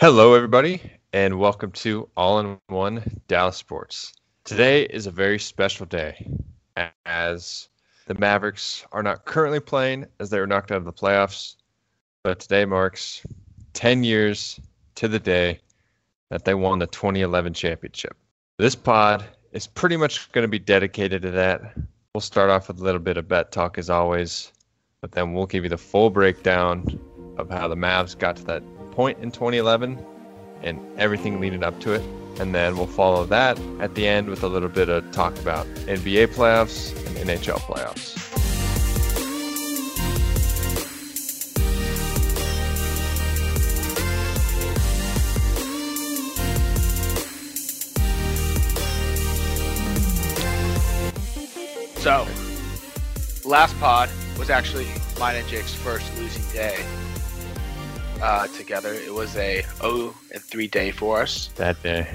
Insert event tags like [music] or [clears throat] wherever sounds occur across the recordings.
Hello, everybody, and welcome to All in One Dallas Sports. Today is a very special day as the Mavericks are not currently playing as they were knocked out of the playoffs, but today marks 10 years to the day that they won the 2011 championship. This pod is pretty much going to be dedicated to that. We'll start off with a little bit of bet talk as always, but then we'll give you the full breakdown of how the Mavs got to that point in 2011 and everything leading up to it. And then we'll follow that at the end with a little bit of talk about NBA playoffs and NHL playoffs. So, last pod was actually mine and Jake's first losing day uh, together. It was a 0 and 3 day for us. That day.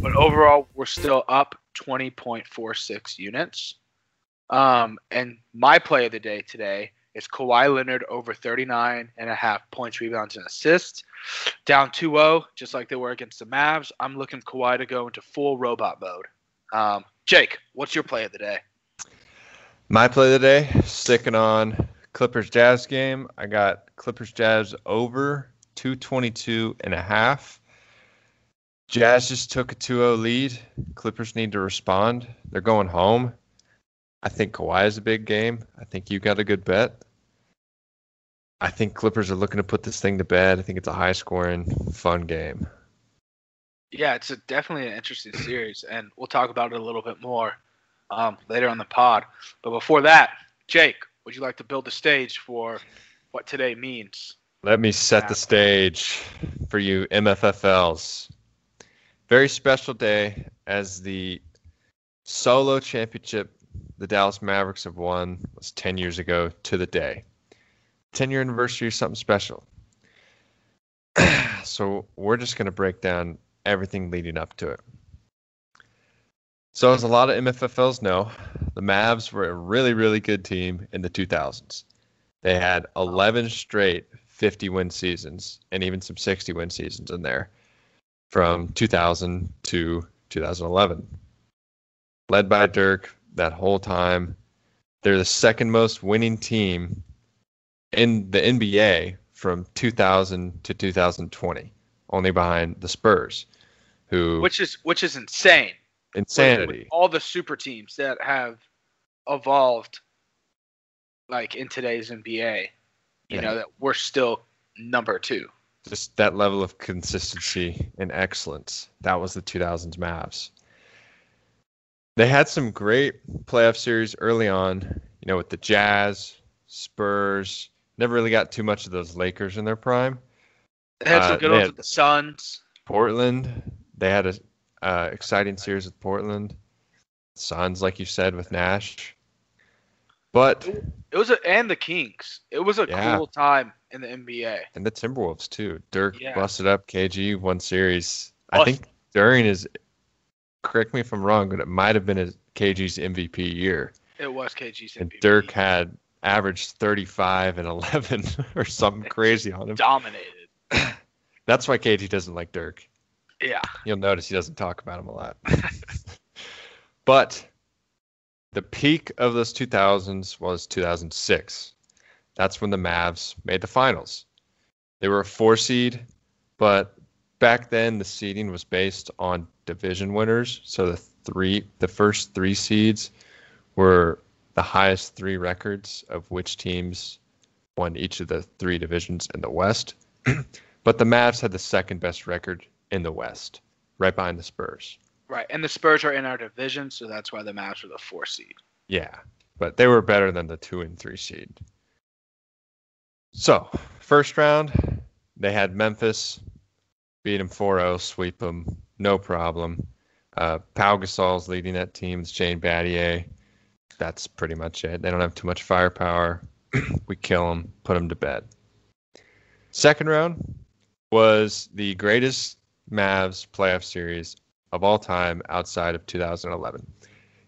But overall, we're still up 20.46 units. Um, and my play of the day today is Kawhi Leonard over 39 and a half points, rebounds, and assists. Down 2-0, just like they were against the Mavs. I'm looking Kawhi to go into full robot mode. Um, Jake, what's your play of the day? My play of the day, sticking on Clippers Jazz game. I got Clippers Jazz over 222 and a half. Jazz just took a 2-0 lead. Clippers need to respond. They're going home. I think Kawhi is a big game. I think you got a good bet. I think Clippers are looking to put this thing to bed. I think it's a high scoring, fun game. Yeah, it's a, definitely an interesting series, and we'll talk about it a little bit more um, later on the pod. But before that, Jake, would you like to build the stage for what today means? Let me set the stage for you MFFLs. Very special day as the solo championship the Dallas Mavericks have won was 10 years ago to the day. 10 year anniversary is something special. [clears throat] so we're just going to break down everything leading up to it. So, as a lot of MFFLs know, the Mavs were a really, really good team in the 2000s. They had 11 straight 50 win seasons and even some 60 win seasons in there from 2000 to 2011. Led by Dirk that whole time. They're the second most winning team in the NBA from 2000 to 2020, only behind the Spurs, who which is which is insane. Insanity. All the super teams that have evolved like in today's NBA, you yeah. know, that we're still number two. Just that level of consistency and excellence. That was the 2000s Mavs. They had some great playoff series early on, you know, with the Jazz, Spurs. Never really got too much of those Lakers in their prime. They had some uh, good ones with the Suns. Portland. They had a uh, exciting series with Portland. Suns, like you said, with Nash. But it was a, and the Kings. It was a yeah. cool time in the NBA. And the Timberwolves too. Dirk yeah. busted up KG one series. I think during his correct me if I'm wrong, but it might have been his KG's MVP year. It was KG's MVP. And Dirk had averaged 35 and 11 [laughs] or something crazy on him. Dominated. [clears throat] That's why KG doesn't like Dirk. Yeah. You'll notice he doesn't talk about him a lot. [laughs] but the peak of those 2000s was 2006. That's when the Mavs made the finals. They were a four seed, but back then the seeding was based on division winners. So the three, the first three seeds were the highest three records of which teams won each of the three divisions in the West. [clears throat] but the Mavs had the second best record in the West, right behind the Spurs. Right, and the Spurs are in our division, so that's why the Mavs are the four seed. Yeah, but they were better than the two and three seed. So, first round, they had Memphis beat them 4-0, sweep them, no problem. Uh, Pau Gasol's leading that team. It's Shane Battier. That's pretty much it. They don't have too much firepower. [clears throat] we kill them, put them to bed. Second round was the greatest Mavs playoff series of all time outside of 2011.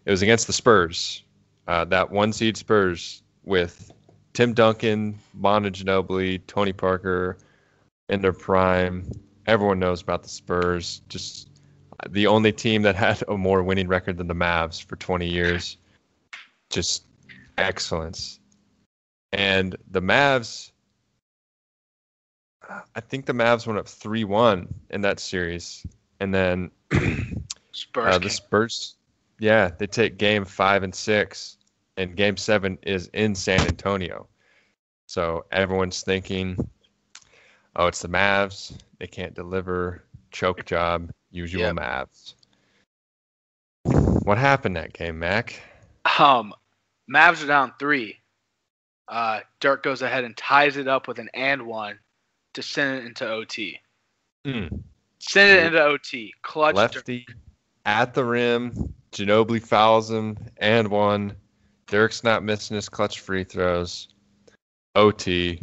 It was against the Spurs, uh, that one seed Spurs with Tim Duncan, Manu Ginobili, Tony Parker in their prime, everyone knows about the Spurs. Just the only team that had a more winning record than the Mavs for 20 years. Just excellence. And the Mavs, I think the Mavs went up 3 1 in that series. And then [clears throat] Spurs. uh, the Spurs, yeah, they take game five and six, and game seven is in San Antonio. So everyone's thinking, oh, it's the Mavs. They can't deliver. Choke job, usual Yep. Mavs. What happened that game, Mac? Um, Mavs are down three. Uh, Dirk goes ahead and ties it up with an and one to send it into OT. Hmm. Send it into OT. Clutch. Dirk. Lefty at the rim. Ginobili fouls him and one. Dirk's not missing his clutch free throws. OT.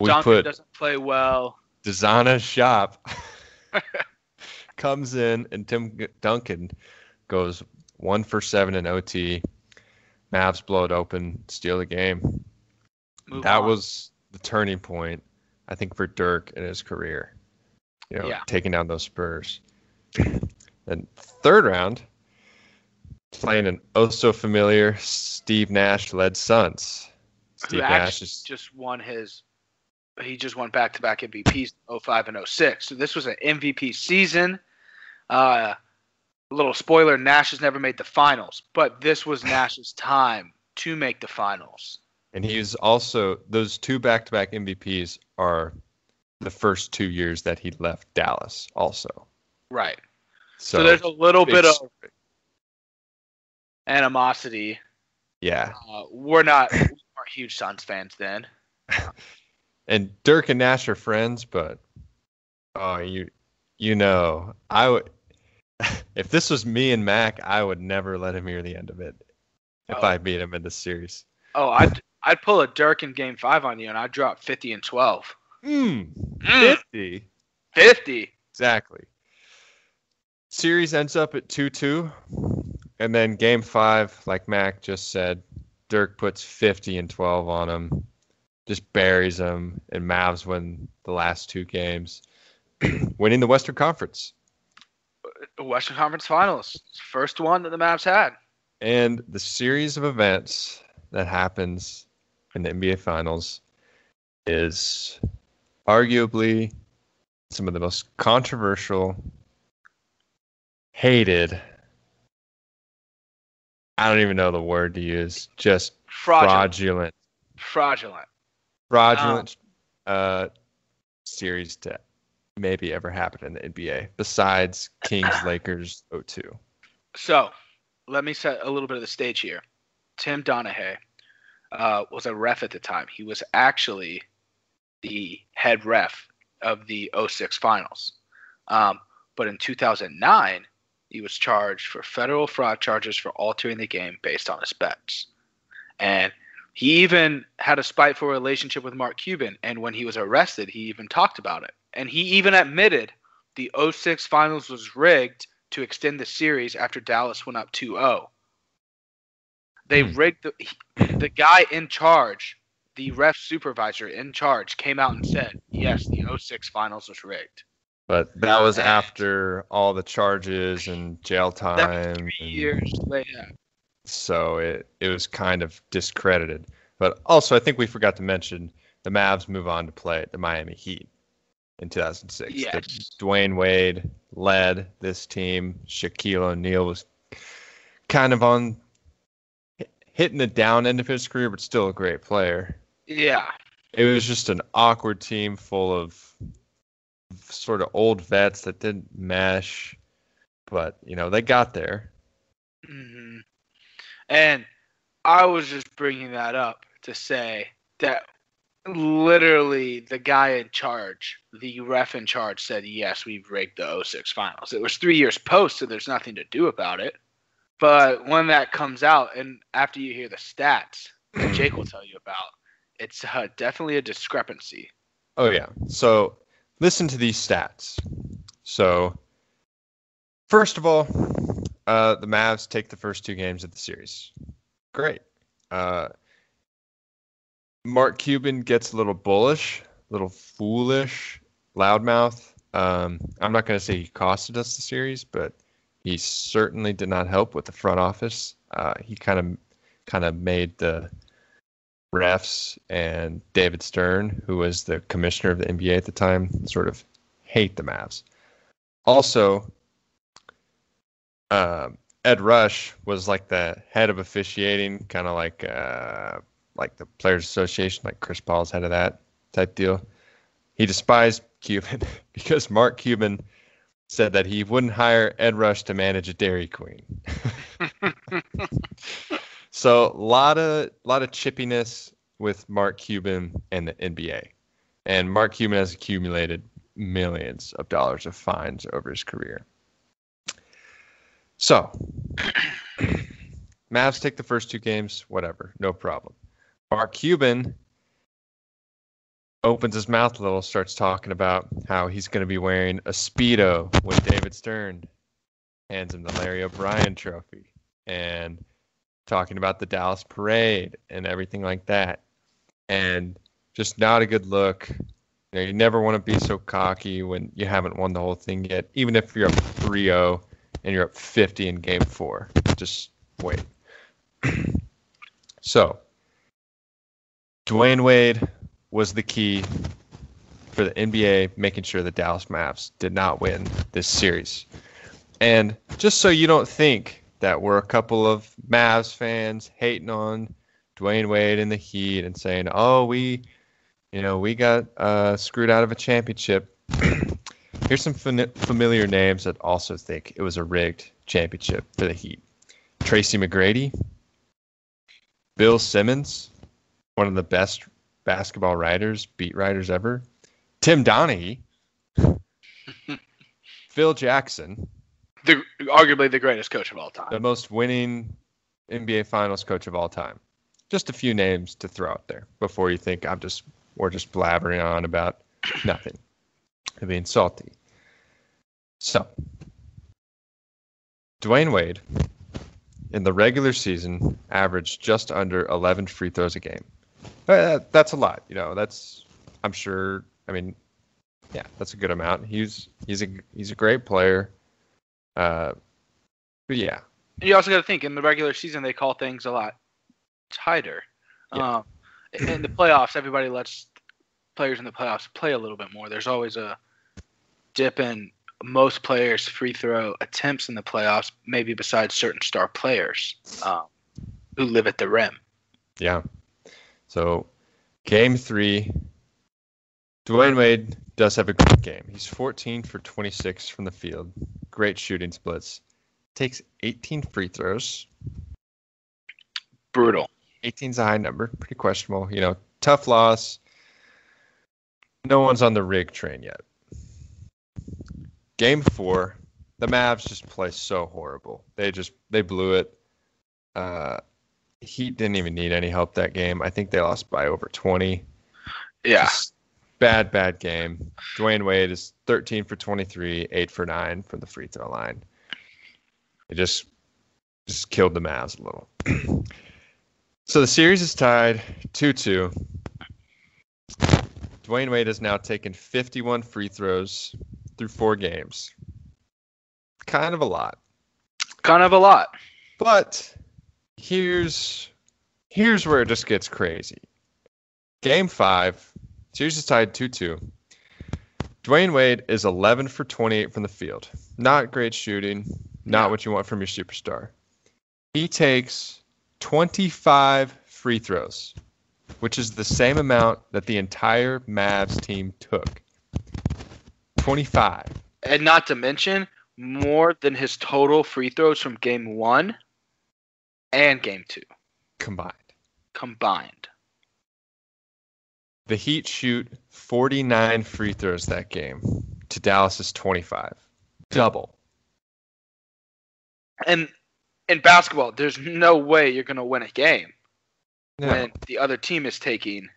We Duncan put doesn't play well. Dezana's shop [laughs] comes in, and Tim Duncan goes one for seven in OT. Mavs blow it open, steal the game. Move that on. was the turning point, I think, for Dirk in his career. You know, Yeah. taking down those Spurs. [laughs] and third round, playing an oh so familiar Steve Nash led Suns. Steve Nash is just won his. He just won back-to-back MVPs, 05 and 06. So this was an MVP season. Uh, little spoiler: Nash has never made the finals, but this was [laughs] Nash's time to make the finals. And he's also those two back-to-back MVPs are the first two years that he left Dallas. Also, Right. so, So, there's a little bit of animosity. yeah. Uh, we're not we weren't huge Suns fans then. [laughs] And Dirk and Nash are friends, but oh, you you know, I would [laughs] if this was me and Mac, I would never let him hear the end of it if Oh. I beat him in the series. Oh, I'd [laughs] I'd pull a Dirk in Game Five on you, and I'd drop 50 and 12. Hmm. Mm, 50. 50. Exactly. Series ends up at 2 2. And then game five, like Mac just said, Dirk puts 50 and 12 on him, just buries him, and Mavs win the last two games, [clears throat] winning the Western Conference. Western Conference Finals, first one that the Mavs had. And the series of events that happens in the NBA Finals is arguably some of the most controversial, hated. I don't even know the word to use. Just Fraudulent. fraudulent, Fraudulent. fraudulent uh, series to maybe ever happen in the NBA. Besides Kings [sighs] Lakers 02. So, let me set a little bit of the stage here. Tim Donaghy uh, was a ref at the time. He was actually the head ref of the 06 finals. Um, but in 2009, he was charged for federal fraud charges for altering the game based on his bets. And he even had a spiteful relationship with Mark Cuban. And when he was arrested, he even talked about it. And he even admitted the 06 finals was rigged to extend the series after Dallas went up 2-0. They Hmm. rigged the the guy in charge, the ref supervisor in charge came out and said, "Yes, the 06 finals was rigged." But that was after all the charges and jail time. 3 and- years later. so it it was kind of discredited. But also, I think we forgot to mention the Mavs move on to play the Miami Heat in 2006. The- Yes. Dwyane Wade led this team. Shaquille O'Neal was kind of on hitting the down end of his career, but still a great player. Yeah. It was just an awkward team full of sort of old vets that didn't mesh, but you know they got there. hmm And I was just bringing that up to say that literally the guy in charge, the ref in charge, said, Yes, we've rigged the 06 finals. It was three years post, so there's nothing to do about it. But when that comes out, and after you hear the stats that Jake will tell you about, it's uh, definitely a discrepancy. Oh yeah. So listen to these stats. So first of all, uh, the Mavs take the first two games of the series. Great. Uh, Mark Cuban gets a little bullish, a little foolish, loudmouth, Um, I'm not going to say he costed us the series, but he certainly did not help with the front office. Uh, he kind of kind of made the refs and David Stern, who was the commissioner of the NBA at the time, sort of hate the Mavs. Also, uh, Ed Rush was like the head of officiating, kind of like uh, like the Players Association, like Chris Paul's head of that type deal. He despised Cuban [laughs] because Mark Cuban said that he wouldn't hire Ed Rush to manage a Dairy Queen. [laughs] so a lot of lot of chippiness with Mark Cuban and the NBA, and Mark Cuban has accumulated millions of dollars of fines over his career. So, [clears throat] Mavs take the first two games, whatever, no problem. Mark Cuban opens his mouth a little, starts talking about how he's going to be wearing a Speedo when David Stern hands him the Larry O'Brien trophy and talking about the Dallas parade and everything like that. And just not a good look. You, know, you never want to be so cocky when you haven't won the whole thing yet, even if you're up 3 0 and you're up 50 in game four. Just wait. [clears throat] so, Dwyane Wade was the key for the NBA making sure the Dallas Mavs did not win this series. And just so you don't think that we're a couple of Mavs fans hating on Dwyane Wade and the Heat and saying, "Oh, we, you know, we got uh, screwed out of a championship." [clears throat] Here's some familiar names that also think it was a rigged championship for the Heat: Tracy McGrady, Bill Simmons, one of the best basketball writers, beat writers ever. Tim Donaghy, [laughs] Phil Jackson, the arguably the greatest coach of all time, the most winning NBA Finals coach of all time. Just a few names to throw out there before you think I'm just we're just blabbering on about [clears throat] nothing and being salty. So, Dwyane Wade in the regular season averaged just under 11 free throws a game. Uh, that's a lot. You know, that's I'm sure. I mean, yeah, that's a good amount. He's he's a he's a great player. Uh, but yeah. You also got to think in the regular season they call things a lot tighter. Yeah. Um, in the playoffs, everybody lets players in the playoffs play a little bit more. There's always a dip in most players' free throw attempts in the playoffs, maybe besides certain star players um, who live at the rim. Yeah. So, game three, Dwyane Wade does have a great game. He's 14 for 26 from the field, great shooting splits, takes 18 free throws. Brutal. 18's a high number, pretty questionable. You know, tough loss. No one's on the rig train yet. Game four, the Mavs just play so horrible. They just they blew it. Uh, Heat didn't even need any help that game. I think they lost by over 20. Yeah. Just bad, bad game. Dwyane Wade is 13 for 23, 8 for 9 from the free throw line. It just just killed the Mavs a little. [clears throat] so the series is tied 2 2. Dwyane Wade has now taken 51 free throws through four games. Kind of a lot. Kind of a lot. But here's here's where it just gets crazy. Game five, series is tied 2 2. Dwyane Wade is 11 for 28 from the field. Not great shooting, not what you want from your superstar. He takes 25 free throws, which is the same amount that the entire Mavs team took. 25. And not to mention, more than his total free throws from game one and game two combined. Combined. The Heat shoot 49 free throws that game to Dallas's 25. Double. And in basketball, there's no way you're going to win a game no. when the other team is taking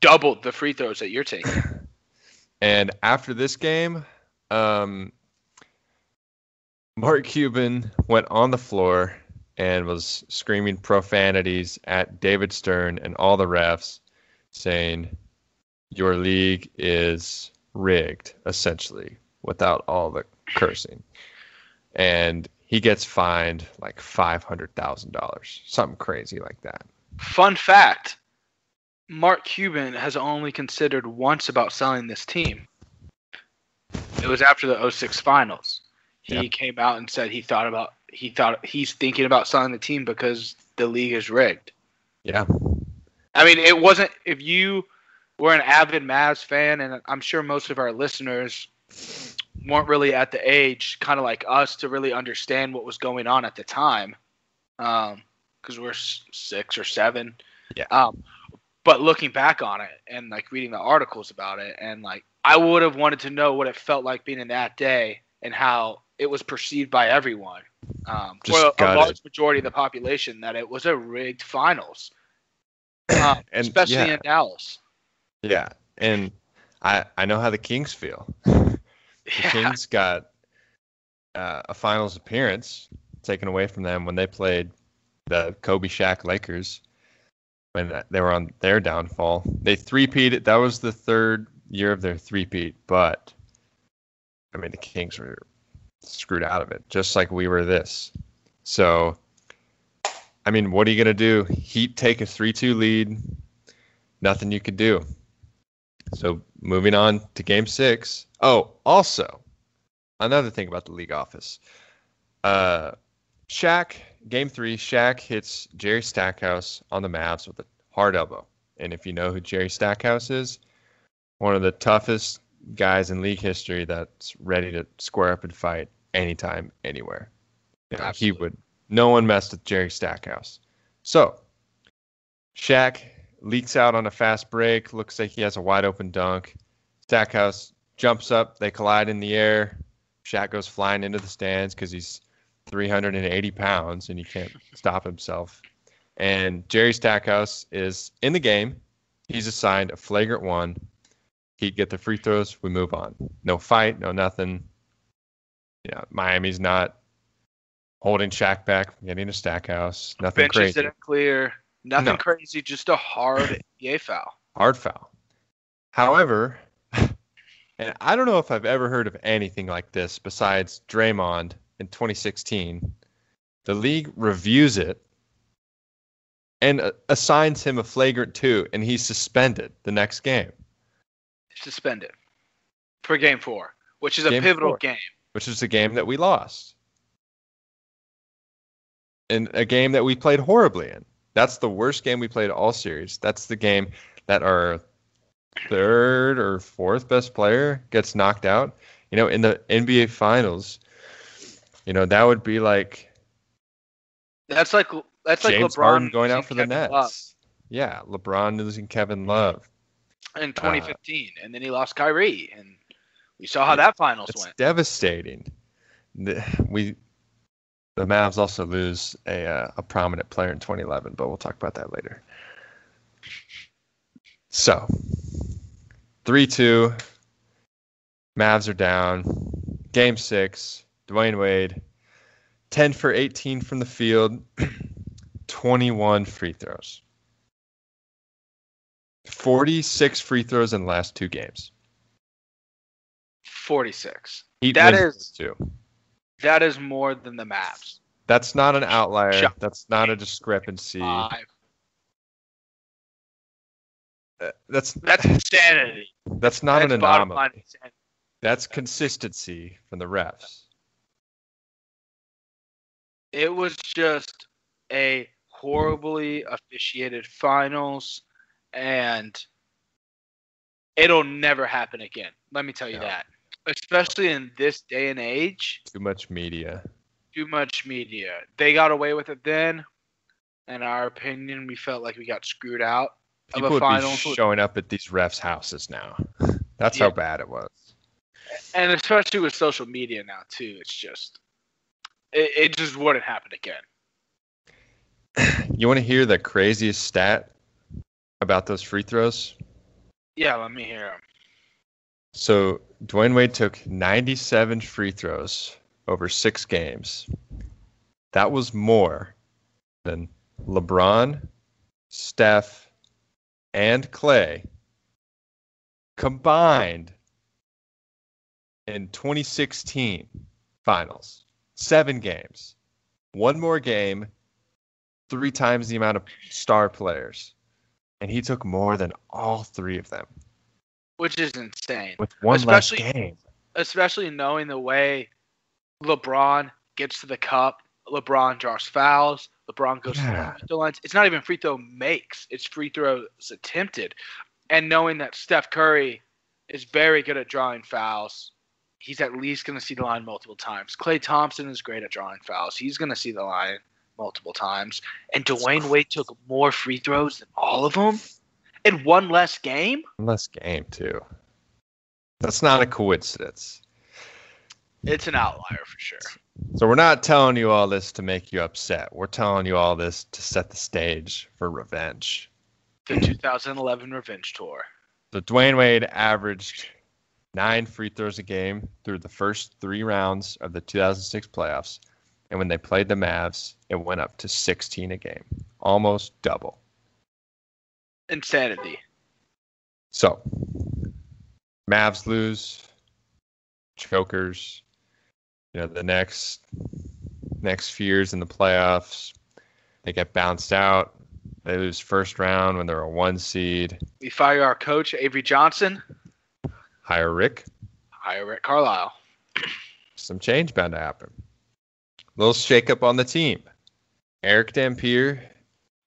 double the free throws that you're taking. [laughs] and after this game, um, Mark Cuban went on the floor and was screaming profanities at David Stern and all the refs, saying, Your league is rigged, essentially, without all the cursing. And he gets fined like $500,000, something crazy like that. Fun fact Mark Cuban has only considered once about selling this team. It was after the 06 finals. He Yep. came out and said he thought about he thought he's thinking about selling the team because the league is rigged. Yeah. I mean, it wasn't if you were an avid Mavs fan, and I'm sure most of our listeners weren't really at the age, kind of like us, to really understand what was going on at the time, because we're six or seven. Yeah. Um, but looking back on it and like reading the articles about it, and like I would have wanted to know what it felt like being in that day and how it was perceived by everyone. Um, for a, large majority of the population, that it was a rigged finals. Um, [clears throat] And, especially yeah. in Dallas. Yeah. And I, I know how the Kings feel. [laughs] The Yeah. Kings got uh, a finals appearance taken away from them when they played the Kobe Shaq Lakers when they were on their downfall. They three-peated. That was the third year of their three-peat, but I mean the Kings were screwed out of it, just like we were this. So, I mean, what are you gonna do? Heat take a three-two lead. Nothing you could do. So moving on to game six. Oh, also, another thing about the league office. Uh Shaq, game three, Shaq hits Jerry Stackhouse on the Mavs with a hard elbow. And if you know who Jerry Stackhouse is, one of the toughest guys in league history that's ready to square up and fight anytime, anywhere. You know, he would no one messed with Jerry Stackhouse. So Shaq leaks out on a fast break. Looks like he has a wide open dunk. Stackhouse jumps up. They collide in the air. Shaq goes flying into the stands because he's 380 pounds and he can't [laughs] stop himself. And Jerry Stackhouse is in the game. He's assigned a flagrant one. He'd get the free throws. We move on. No fight. No nothing. Know, Miami's not holding Shaq back from getting a Stackhouse. Nothing Benches crazy. didn't clear. Nothing No. crazy, just a hard [laughs] NBA foul. hard foul. However, [laughs] and I don't know if I've ever heard of anything like this besides Draymond in 2016. The league reviews it and uh, assigns him a flagrant two, and he's suspended the next game, Suspended for game four, which is a pivotal four. game. Which is a game that we lost. And a game that we played horribly in. That's the worst game we played all series. That's the game that our third or fourth best player gets knocked out. You know, in the NBA finals, you know, that would be like That's like that's like LeBron Harden going out for the Kevin Nets. Love Yeah, LeBron losing Kevin mm-hmm. Love. in uh, 2015, and then he lost Kyrie, and we saw how that finals It's went. devastating. The, we the Mavs also lose a uh, a prominent player in 2011, but we'll talk about that later. So, three two. Mavs are down. Game six. Dwyane Wade, 10 for 18 from the field, [clears throat] 21 free throws. 46 free throws in the last two games. 46. Heat That is- two. That is more than the Mavs. That's not an outlier. Shot. That's not a discrepancy. Five. Uh, That's That's insanity. that's not an That's line anomaly. That's consistency from the refs. It was just a horribly officiated finals, and it'll never happen again. Let me tell you No. that. Especially in this day and age, Too much media. too much media. They got away with it then. In our opinion, we felt like we got screwed out People of a would be showing up at these refs' houses now. [laughs] That's Yeah. how bad it was. and especially with social media now too. It's just it, it just wouldn't happen again. [clears throat] You want to hear the craziest stat about those free throws? Yeah, let me hear 'em. So Dwyane Wade took 97 free throws over six games. That was more than LeBron, Steph, and Klay combined in 2016 finals. Seven games. One more game, three times the amount of star players. And he took more than all three of them which is insane. with one Especially- less game. especially knowing the way LeBron gets to the cup. LeBron draws fouls. LeBron goes to the lines. It's not even free throw makes; it's free throws attempted. And knowing that Steph Curry is very good at drawing fouls, he's at least going to see the line multiple times. Klay Thompson is great at drawing fouls; he's going to see the line multiple times. And Dwyane Wade took more free throws than all of them in one less game. One less game, too. That's not a coincidence. It's an outlier for sure. So we're not telling you all this to make you upset. We're telling you all this to set the stage for revenge. The 2011 Revenge Tour. So Dwyane Wade averaged nine free throws a game through the first three rounds of the 2006 playoffs. And when they played the Mavs, it went up to 16 a game, almost double. Insanity. So, Mavs lose, chokers. You know, the next next few years in the playoffs, they get bounced out. They lose first round when they're a one seed. We fire our coach, Avery Johnson, Hire Rick. hire Rick Carlisle. [clears throat] Some change bound to happen. Little shakeup on the team. Erick Dampier,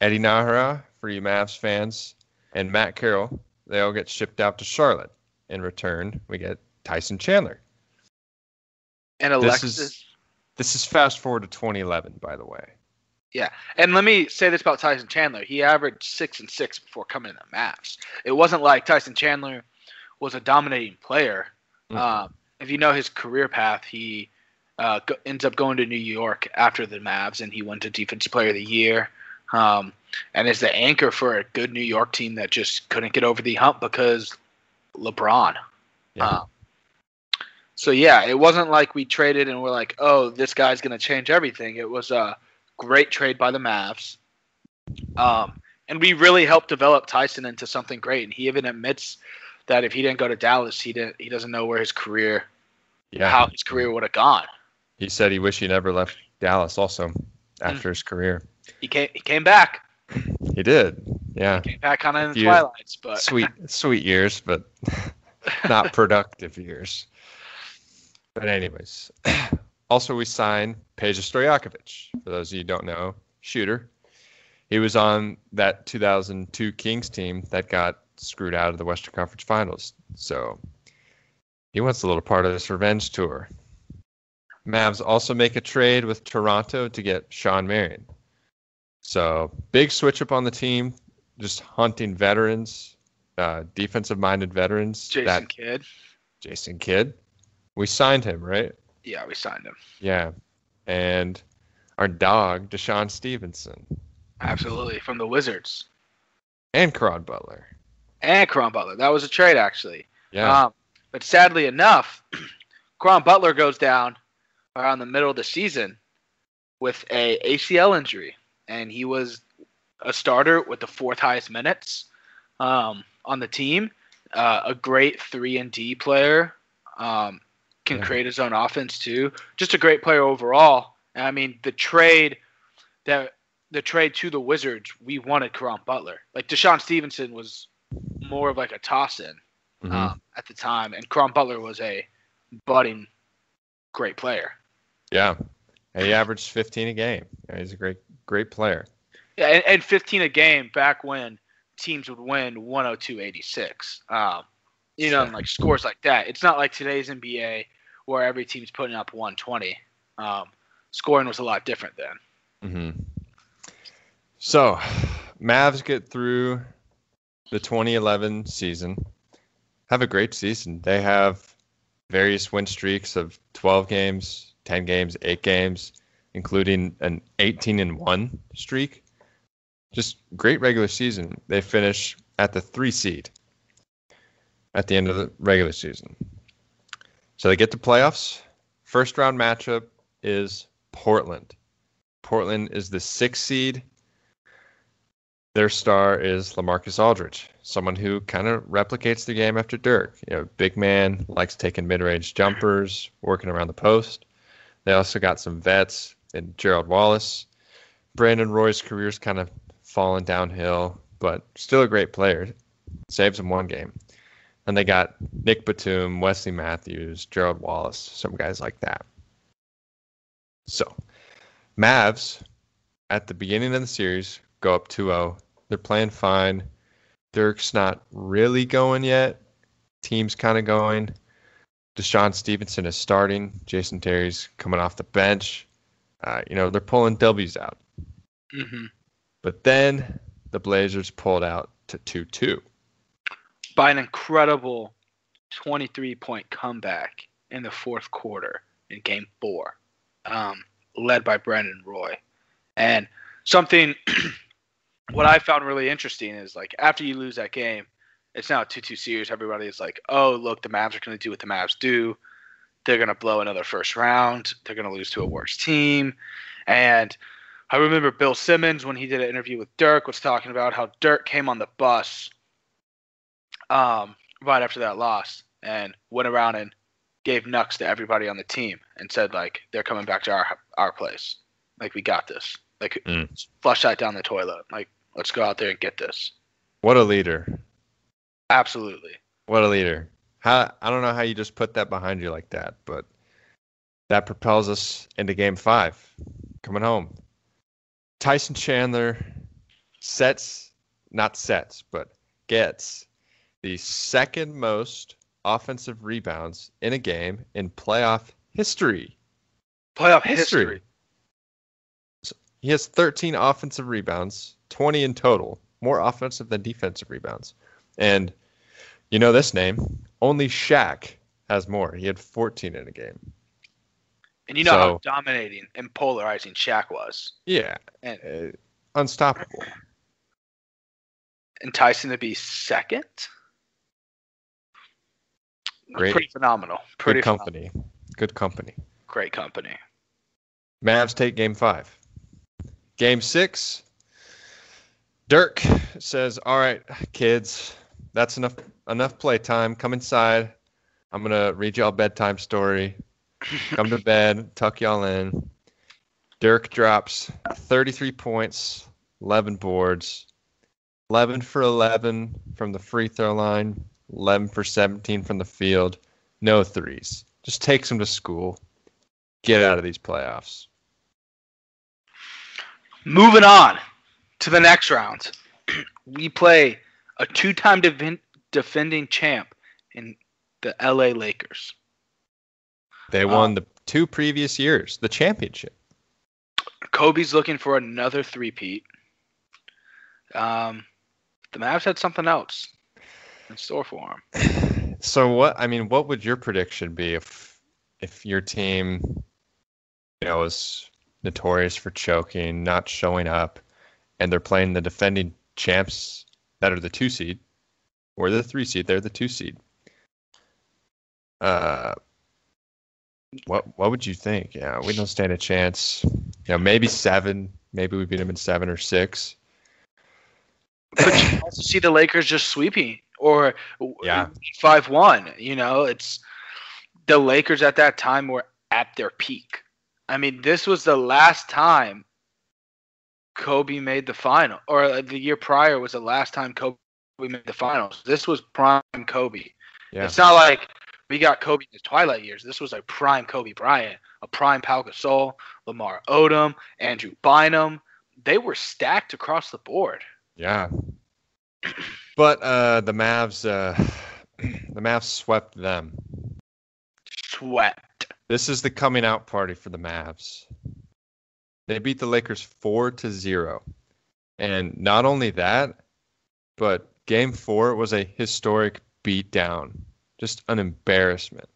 Eddie Najera for you Mavs fans, and Matt Carroll. They all get shipped out to Charlotte. In return, we get Tyson Chandler. And This Alexis. is- This is fast forward to 2011, by the way. Yeah, and let me say this about Tyson Chandler. He averaged six and six before coming to the Mavs. It wasn't like Tyson Chandler was a dominating player. Mhm. Um, if you know his career path, he uh, go, ends up going to New York after the Mavs, and he went to Defensive Player of the Year. Um, and is the anchor for a good New York team that just couldn't get over the hump because LeBron. Yeah. Um, so yeah, it wasn't like we traded and we're like, oh, this guy's gonna change everything. It was a great trade by the Mavs, um, and we really helped develop Tyson into something great. And he even admits that if he didn't go to Dallas, he didn't. He doesn't know where his career, yeah. how his career would have gone. He said he wished he never left Dallas also after Mm. his career. He came. He came back. He did. Yeah. Came back kind of in the twilights, but [laughs] Sweet sweet years, but [laughs] not productive years. But anyways, [clears throat] also we signed Peja Stojakovic. For those of you who don't know, shooter. He was on that 2002 Kings team that got screwed out of the Western Conference Finals. So he wants a little part of this revenge tour. Mavs also make a trade with Toronto to get Shawn Marion. So big switch up on the team, just hunting veterans, uh, defensive-minded veterans. Jason that Kidd. Jason Kidd. We signed him, right? Yeah, we signed him. Yeah. And our dog, DeShawn Stevenson, Absolutely from the Wizards and Caron Butler. and Caron Butler. That was a trade actually. Yeah. Um, but sadly enough, [clears throat] Caron Butler goes down around the middle of the season with a ACL injury, and he was a starter with the fourth highest minutes um, on the team. Uh, a great three and D player, um, can Yeah. create his own offense too. Just a great player overall. And I mean, the trade that the trade to the Wizards, we wanted Caron Butler. Like DeShawn Stevenson was more of like a toss in Mhm. um, at the time, and Caron Butler was a budding great player. yeah. And he averaged 15 a game. Yeah, he's a great, great player. Yeah, and, and 15 a game back when teams would win 102-86. Um, you know, and like scores like that. It's not like today's NBA where every team's putting up 120. Um, scoring was a lot different then. hmm So, Mavs get through the 2011 season, have a great season. They have various win streaks of 12 games, 10 games, 8 games, including an 18 and 1 streak. Just great regular season. They finish at the 3 seed at the end of the regular season. So they get to playoffs. First round matchup is Portland. Portland is the sixth seed. their star is LaMarcus Aldridge, someone who kind of replicates the game after Dirk. You know, big man, likes taking mid-range jumpers, working around the post. They also got some vets in Gerald Wallace. Brandon Roy's career's kind of fallen downhill, but still a great player. Saves him one game. And they got Nick Batum, Wesley Matthews, Gerald Wallace, some guys like that. So, Mavs at the beginning of the series go up 2-0. They're playing fine. Dirk's not really going yet. Team's kind of going. DeShawn Stevenson is starting. Jason Terry's coming off the bench. Uh, you know, they're pulling W's out. Mm-hmm. But then the Blazers pulled out to 2 2. By an incredible 23 point comeback in the fourth quarter in game four, um, led by Brandon Roy. And something, [clears throat] what I found really interesting is like after you lose that game, it's now a 2 2 series. Everybody is like, oh, look, the Mavs are going to do what the Mavs do. They're going to blow another first round. They're going to lose to a worse team. And I remember Bill Simmons when he did an interview with Dirk was talking about how Dirk came on the bus um, right after that loss and went around and gave nucks to everybody on the team and said like they're coming back to our our place. Like we got this. Like Mm. flush that down the toilet. Like let's go out there and get this. What a leader. Absolutely. What a leader. How I don't know how you just put that behind you like that, but that propels us into game five. Coming home. Tyson Chandler sets not sets, but gets the second most offensive rebounds in a game in playoff history. Playoff History. history. He has 13 offensive rebounds, 20 in total, more offensive than defensive rebounds. And you know this name, only Shaq has more. He had 14 in a game. And you know how dominating and polarizing Shaq was. Yeah, And uh, unstoppable. enticing to be second. Great. Pretty phenomenal. Pretty Good company. Good company. Great company. Mavs take game five. Game six, Dirk says, All right, kids, that's enough enough playtime. Come inside. I'm gonna read y'all bedtime story. Come to bed, tuck y'all in. Dirk drops 33 points, 11 boards, 11 for 11 from the free throw line, 11 for 17 from the field, no threes. Just takes him to school. Get out of these playoffs. Moving on to the next round, [clears throat] we play a two-time defin- defending champ in the LA Lakers. They won the two previous years, the championship. Kobe's looking for another three-peat. Um, the Mavs had something else in store for him. [sighs] So what I mean, what would your prediction be if if your team you know is notorious for choking, not showing up, and they're playing the defending champs that are the two seed or the three seed, they're the two seed. Uh what what would you think? Yeah, we don't stand a chance. You know, maybe seven, maybe we beat them in seven or six. But you also see the Lakers just sweeping or Yeah. five one. You know, it's the Lakers at that time were at their peak. I mean, this was the last time Kobe made the final, or the year prior was the last time Kobe made the finals. This was prime Kobe. Yeah. It's not like we got Kobe in his twilight years. This was a prime Kobe Bryant, a prime Pau Gasol, Lamar Odom, Andrew Bynum. They were stacked across the board. Yeah. But uh, the Mavs, uh, [clears throat] the Mavs swept them. Swept. This is the coming out party for the Mavs. They beat the Lakers four to zero, and not only that, but Game Four was a historic beatdown, just an embarrassment.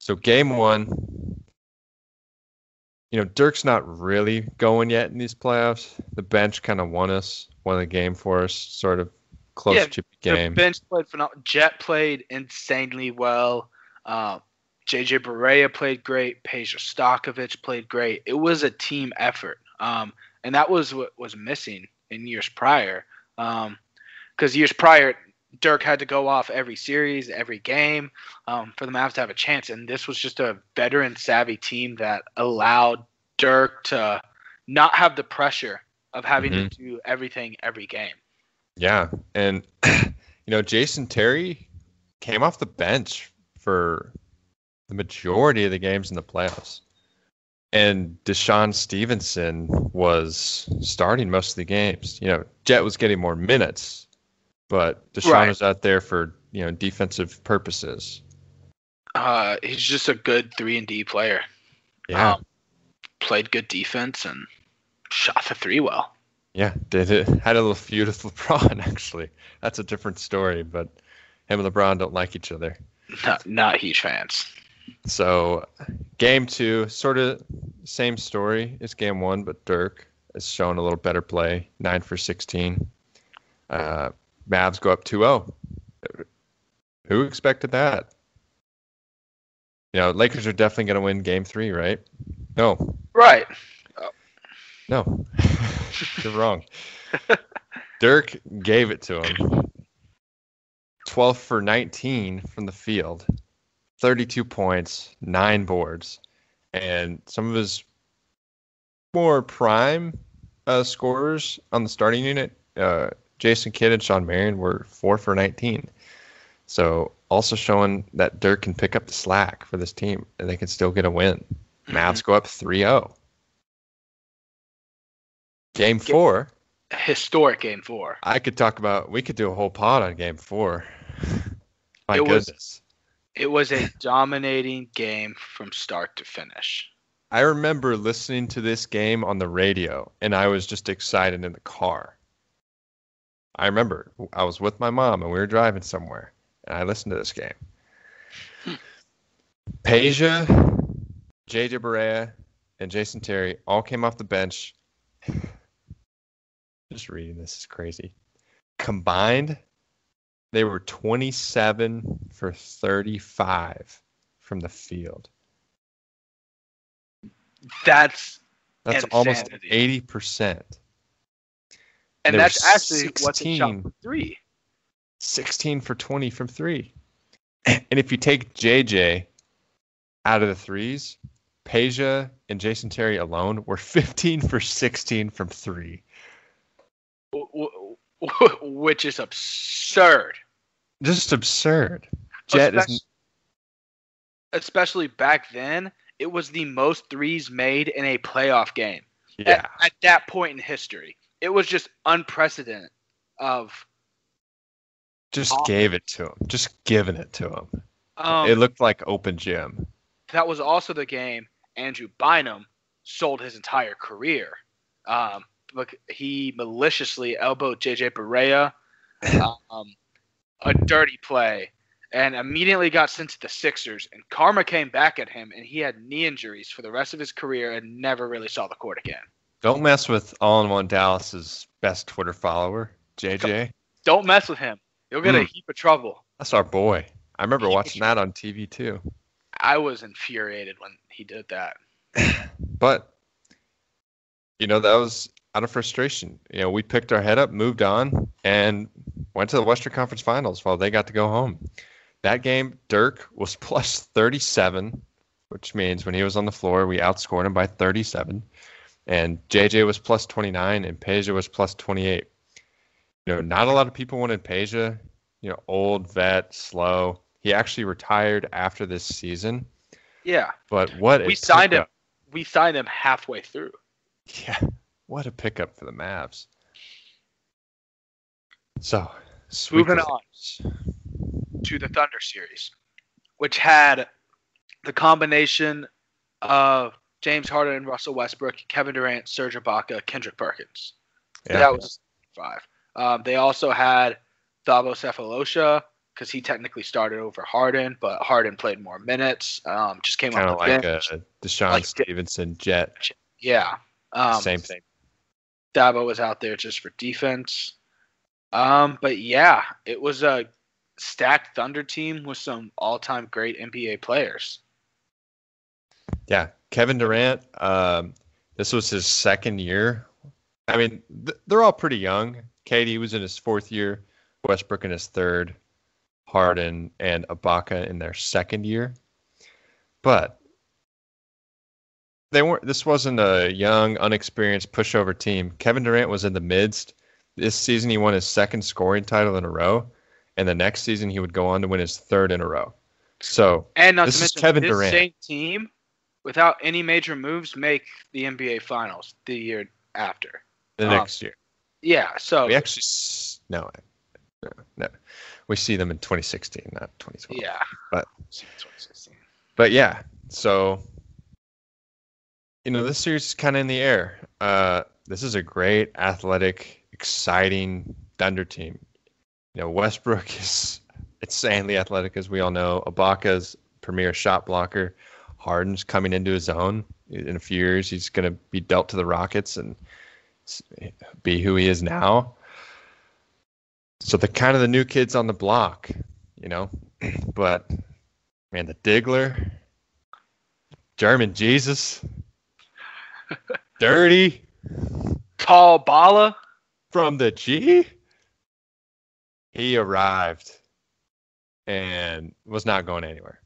So Game One, you know, Dirk's not really going yet in these playoffs. The bench kind of won us, won the game for us, sort of close Yeah, to The game. bench played phenomenal. Jet played insanely well. Um, JJ Barea played great. Peja Stokovich played great. It was a team effort, um, and that was what was missing in years prior. Because um, years prior, Dirk had to go off every series, every game um, for the Mavs to have a chance. And this was just a veteran savvy team that allowed Dirk to not have the pressure of having mm-hmm. to do everything every game. Yeah. And, [clears throat] you know, Jason Terry came off the bench for the majority of the games in the playoffs. And DeShawn Stevenson was starting most of the games. You know, Jet was getting more minutes, but DeShawn right. was out there for, you know, defensive purposes. Uh, he's just a good three and D player. Yeah. Um, played good defense and shot the three well. Yeah, did it had a little feud with LeBron [laughs] actually. That's a different story, but him and LeBron don't like each other. Not, not huge fans. So, game two, sort of same story as game one, but Dirk has shown a little better play, nine for 16. Uh, Mavs go up 2 0. Who expected that? You know, Lakers are definitely going to win game three, right? No. Right. No. [laughs] You're wrong. [laughs] Dirk gave it to him. 12 for 19 from the field, 32 points, nine boards, and some of his more prime uh, scorers on the starting unit, uh, Jason Kidd and Shawn Marion, were four for 19. So also showing that Dirk can pick up the slack for this team and they can still get a win. Mm-hmm. Mavs go up 3 0. Game four. Historic game four. I could talk about, we could do a whole pod on game four. [laughs] My it goodness. Was, it was a dominating game from start to finish. I remember listening to this game on the radio and I was just excited in the car. I remember I was with my mom and we were driving somewhere and I listened to this game. Hmm. Peja, JJ Barea, and Jason Terry all came off the bench. [sighs] Just reading this is crazy. Combined, they were 27 for 35 from the field. That's that's insanity. almost 80 percent. And that's actually 16, what's shot three. 16 for 20 from three. And if you take JJ out of the threes, Peja and Jason Terry alone were 15 for 16 from three [laughs] which is absurd. Just absurd. Jet especially, is especially back then, it was the most threes made in a playoff game. Yeah. At, at that point in history, it was just unprecedented. Of just gave it to him. Just giving it to him. Um, it looked like open gym. That was also the game Andrew Bynum sold his entire career. Um, he maliciously elbowed JJ Barea, [laughs] um, a dirty play, and immediately got sent to the Sixers. And karma came back at him, and he had knee injuries for the rest of his career and never really saw the court again. Don't mess with All in One Dallas's best Twitter follower, JJ. Don't mess with him. You'll get mm. a heap of trouble. That's our boy. I remember watching that on TV too. I was infuriated when he did that. [laughs] but you know that was out of frustration. You know, we picked our head up, moved on, and went to the Western Conference Finals while they got to go home. That game, Dirk was [laughs] plus 37, which means when he was on the floor, we outscored him by 37. And JJ was plus 29, and Peja was plus 28. You know, not a lot of people wanted Peja. You know, old vet, slow. He actually retired after this season. Yeah. But what we signed him. We signed him halfway through. [laughs] Yeah. What a pickup for the Mavs. So, moving on to the Thunder series, which had the combination of James Harden and Russell Westbrook, Kevin Durant, Serge Ibaka, Kendrick Perkins. Yeah. That was five. Um, they also had Thabo Sefolosha because he technically started over Harden, but Harden played more minutes. Um, just came kind of like bench. a DeShawn like, Stevenson jet. Yeah. Um, Same thing. Thabo was out there just for defense. Um, but yeah, it was a stacked Thunder team with some all-time great NBA players. Yeah, Kevin Durant. Um, this was his second year I mean, th- they're all pretty young. KD was in his fourth year, Westbrook in his third, Harden and Ibaka in their second year. But they weren't. This wasn't a young, unexperienced pushover team. Kevin Durant was in the midst. This season, he won his second scoring title in a row, and the next season he would go on to win his third in a row. So And not This to is mention, Kevin this Durant. same team, without any major moves, make the NBA Finals the year after. the Um, next year, Yeah, so we actually no, no, no, we see them in 2016, not 2012. yeah, but- 2016. But yeah, so you know this series is kind of in the air. Uh, this is a great, athletic, exciting Thunder team. You know Westbrook [laughs] is insanely athletic, as we all know. Ibaka's premier shot blocker. Harden's coming into his own. In a few years, he's going to be dealt to the Rockets and be who he is now. So the kind of the new kids on the block, you know. [clears throat] But man, the Diggler, German Jesus, Dirty Tall Bala. from the G. He arrived and was not going anywhere.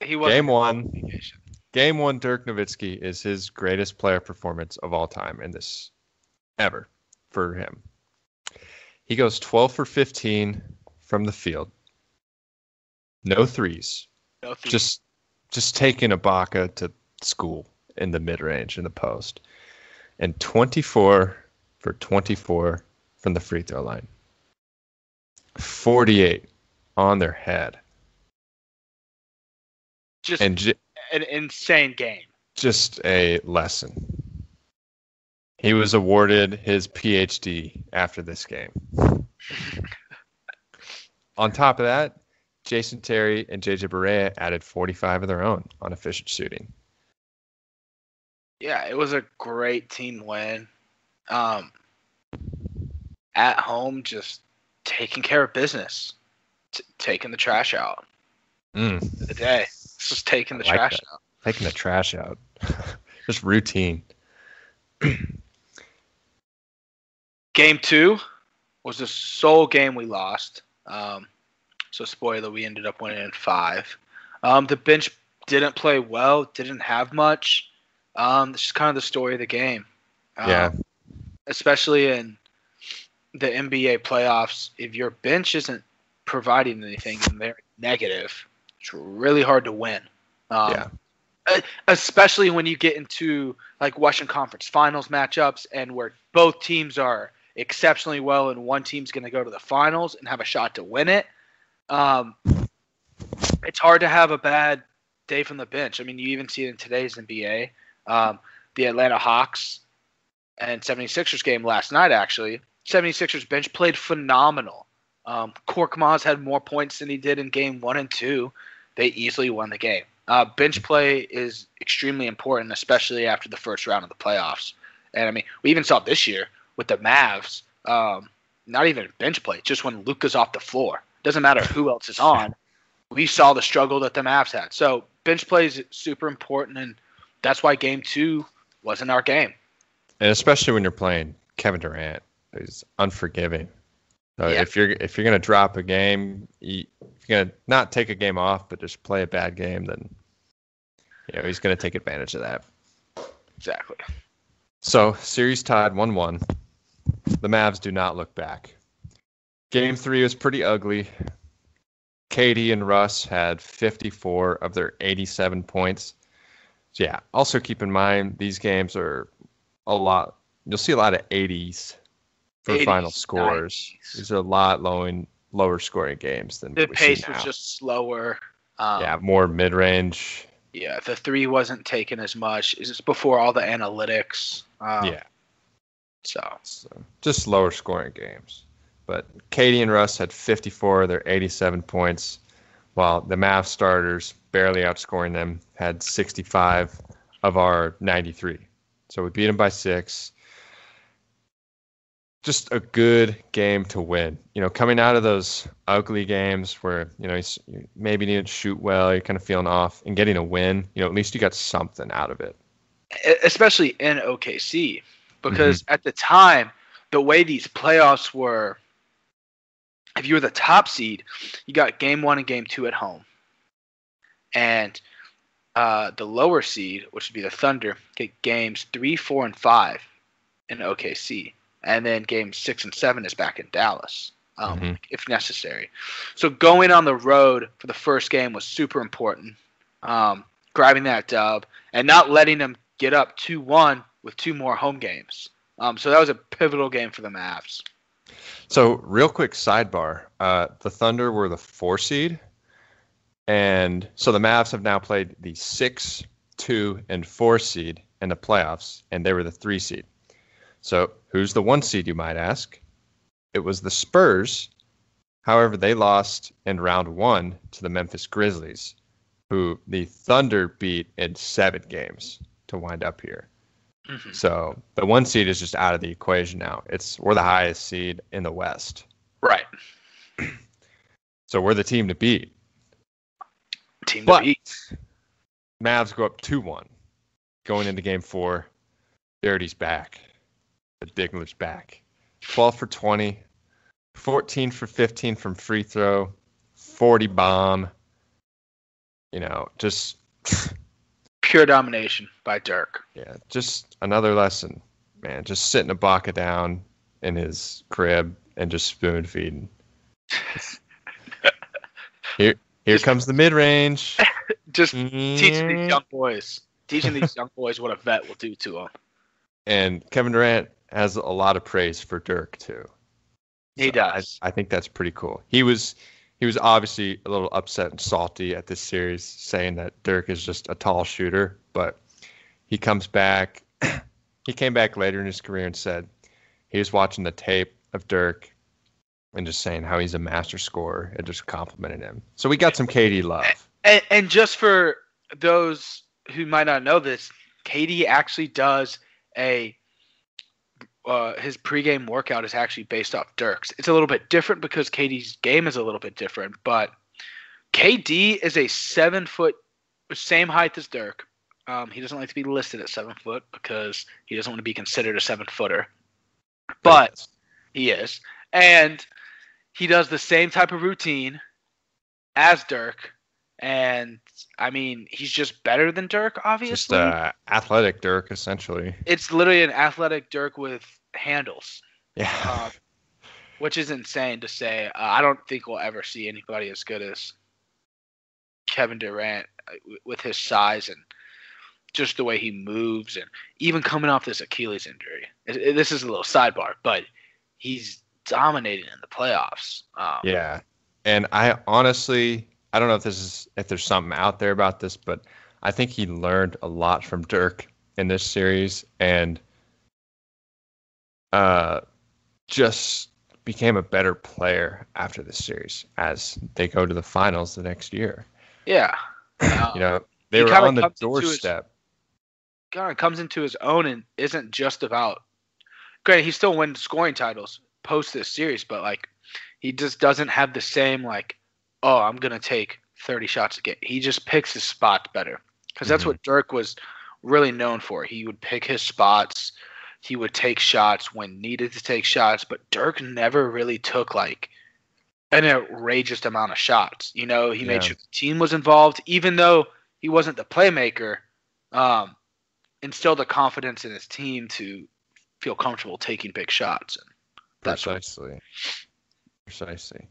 He was Game one, game one, Dirk Nowitzki is his greatest player performance of all time in this ever for him. He goes 12 for 15 from the field. No threes. No three. Just just taking Ibaka to school in the mid range in the post. And 24 for 24 from the free throw line. 48 on their head. just And j- an insane game. just a lesson. He was awarded his PhD after this game. [laughs] On top of that, Jason Terry and JJ Barea added 45 of their own on efficient shooting. Yeah, it was a great team win. Um, at home, just taking care of business, t- taking the trash out Mm, the day. Just taking the like trash that. out. taking the trash out. [laughs] Just routine. [clears throat] Game two was the sole game we lost. Um, so spoiler, we ended up winning in five. Um, the bench didn't play well, didn't have much. Um, this is kind of the story of the game. Um, Yeah. Especially in the NBA playoffs, if your bench isn't providing anything and they're negative, it's really hard to win. Um, Yeah. Especially when you get into like Western Conference Finals matchups and where both teams are exceptionally well and one team's going to go to the finals and have a shot to win it. Um, it's hard to have a bad day from the bench. I mean, you even see it in today's NBA. Um, the Atlanta Hawks and 76ers game last night, actually. 76ers bench played phenomenal. Um, Korkmaz had more points than he did in game one and two. They easily won the game. Uh, bench play is extremely important, especially after the first round of the playoffs. And I mean, we even saw this year with the Mavs. Um, not even bench play, just when Luka's off the floor. Doesn't matter who else is on. We saw the struggle that the Mavs had. So bench play is super important, and that's why game two wasn't our game. And especially when you're playing Kevin Durant, he's unforgiving. So Yeah. if you're if you're gonna drop a game, you, if you're gonna not take a game off, but just play a bad game, then you know he's gonna take advantage of that. Exactly. So series tied one one. The Mavs do not look back. Game three was pretty ugly. KD and Russ had 54 of their 87 points. So yeah, also keep in mind these games are a lot. You'll see a lot of 80s for 80s, final scores. 90s. These are a lot low lower scoring games than The pace was just slower. Um, yeah, more mid range. Yeah, the three wasn't taken as much. Is this before all the analytics? Um, yeah. So So just lower scoring games. But KD and Russ had 54 of their 87 points, while the Mavs starters, barely outscoring them, had 65 of our 93. So we beat them by six. Just a good game to win. You know, coming out of those ugly games where, you know, you you maybe didn't shoot well, you're kind of feeling off, and getting a win, you know, at least you got something out of it. especially in OKC, because mm-hmm. at the time, the way these playoffs were, if you were the top seed, you got game one and game two at home, and uh, the lower seed, which would be the Thunder, get games three, four, and five in OKC, and then games six and seven is back in Dallas. Um, Mhm. if necessary. So going on the road for the first game was super important. Um, grabbing that dub and not letting them get up 2-1 with two more home games. Um, so that was a pivotal game for the Mavs. So, real quick sidebar: uh, the Thunder were the four seed, and so the Mavs have now played the six, two, and four seed in the playoffs, and they were the three seed. So, who's the one seed? You might ask. It was the Spurs. However, they lost in round one to the Memphis Grizzlies, who the Thunder beat in seven games to wind up here. Mhm. So the one seed is just out of the equation now. It's we're the highest seed in the West. Right. [clears throat] So we're the team to beat. Team to But beat. Mavs go up 2 1 going into game four. Dirty's back. The Diggler's back. 12 for 20, 14 for 15 from free throw, 40 bomb. You know, just, [laughs] Pure domination by Dirk. yeah, just another lesson, man. Just sitting Ibaka down in his crib and just spoon feeding. [laughs] Here, here Just- comes the mid range. [laughs] Just teaching Mm-hmm. these young boys. Teaching these young boys what a vet will do to them. And Kevin Durant has a lot of praise for Dirk too. He So I- does. I, think that's pretty cool. He was he was obviously a little upset and salty at this series, saying that Dirk is just a tall shooter, but he comes back. [coughs] he came back later in his career and said he was watching the tape of Dirk and just saying how he's a master scorer and just complimented him. So we got some KD love. And, and just for those who might not know this, KD actually does a uh, his pregame workout is actually based off Dirk's. It's a little bit different because KD's game is a little bit different, but KD is a seven foot, same height as Dirk. Um, he doesn't like to be listed at seven foot because he doesn't want to be considered a seven footer, but he is, and he does the same type of routine as Dirk, and I mean he's just better than Dirk. just Obviously, uh, athletic Dirk essentially. it's literally an athletic Dirk with handles, Yeah. uh, which is insane to say. Uh, I don't think we'll ever see anybody as good as Kevin Durant uh, with his size and just the way he moves, and even coming off this Achilles injury. It- it- this is a little sidebar, but he's dominating in the playoffs. Um, Yeah. And I honestly, I don't know if this is if there's something out there about this, but I think he learned a lot from Dirk in this series and uh just became a better player after this series as they go to the finals the next year. yeah. [clears throat] Um, You know, they he were on the doorstep. kind of comes into his own and isn't just about. Granted, he still wins scoring titles post this series, but like he just doesn't have the same like, oh, I'm gonna take 30 shots a game. He just picks his spots better because that's Mhm. what Dirk was really known for. He would pick his spots. He would take shots when needed to take shots, but Dirk never really took like an outrageous amount of shots. You know, he Yeah. made sure the team was involved, even though he wasn't the playmaker. Um, instilled the confidence in his team to feel comfortable taking big shots. And that's what, Precisely. Precisely.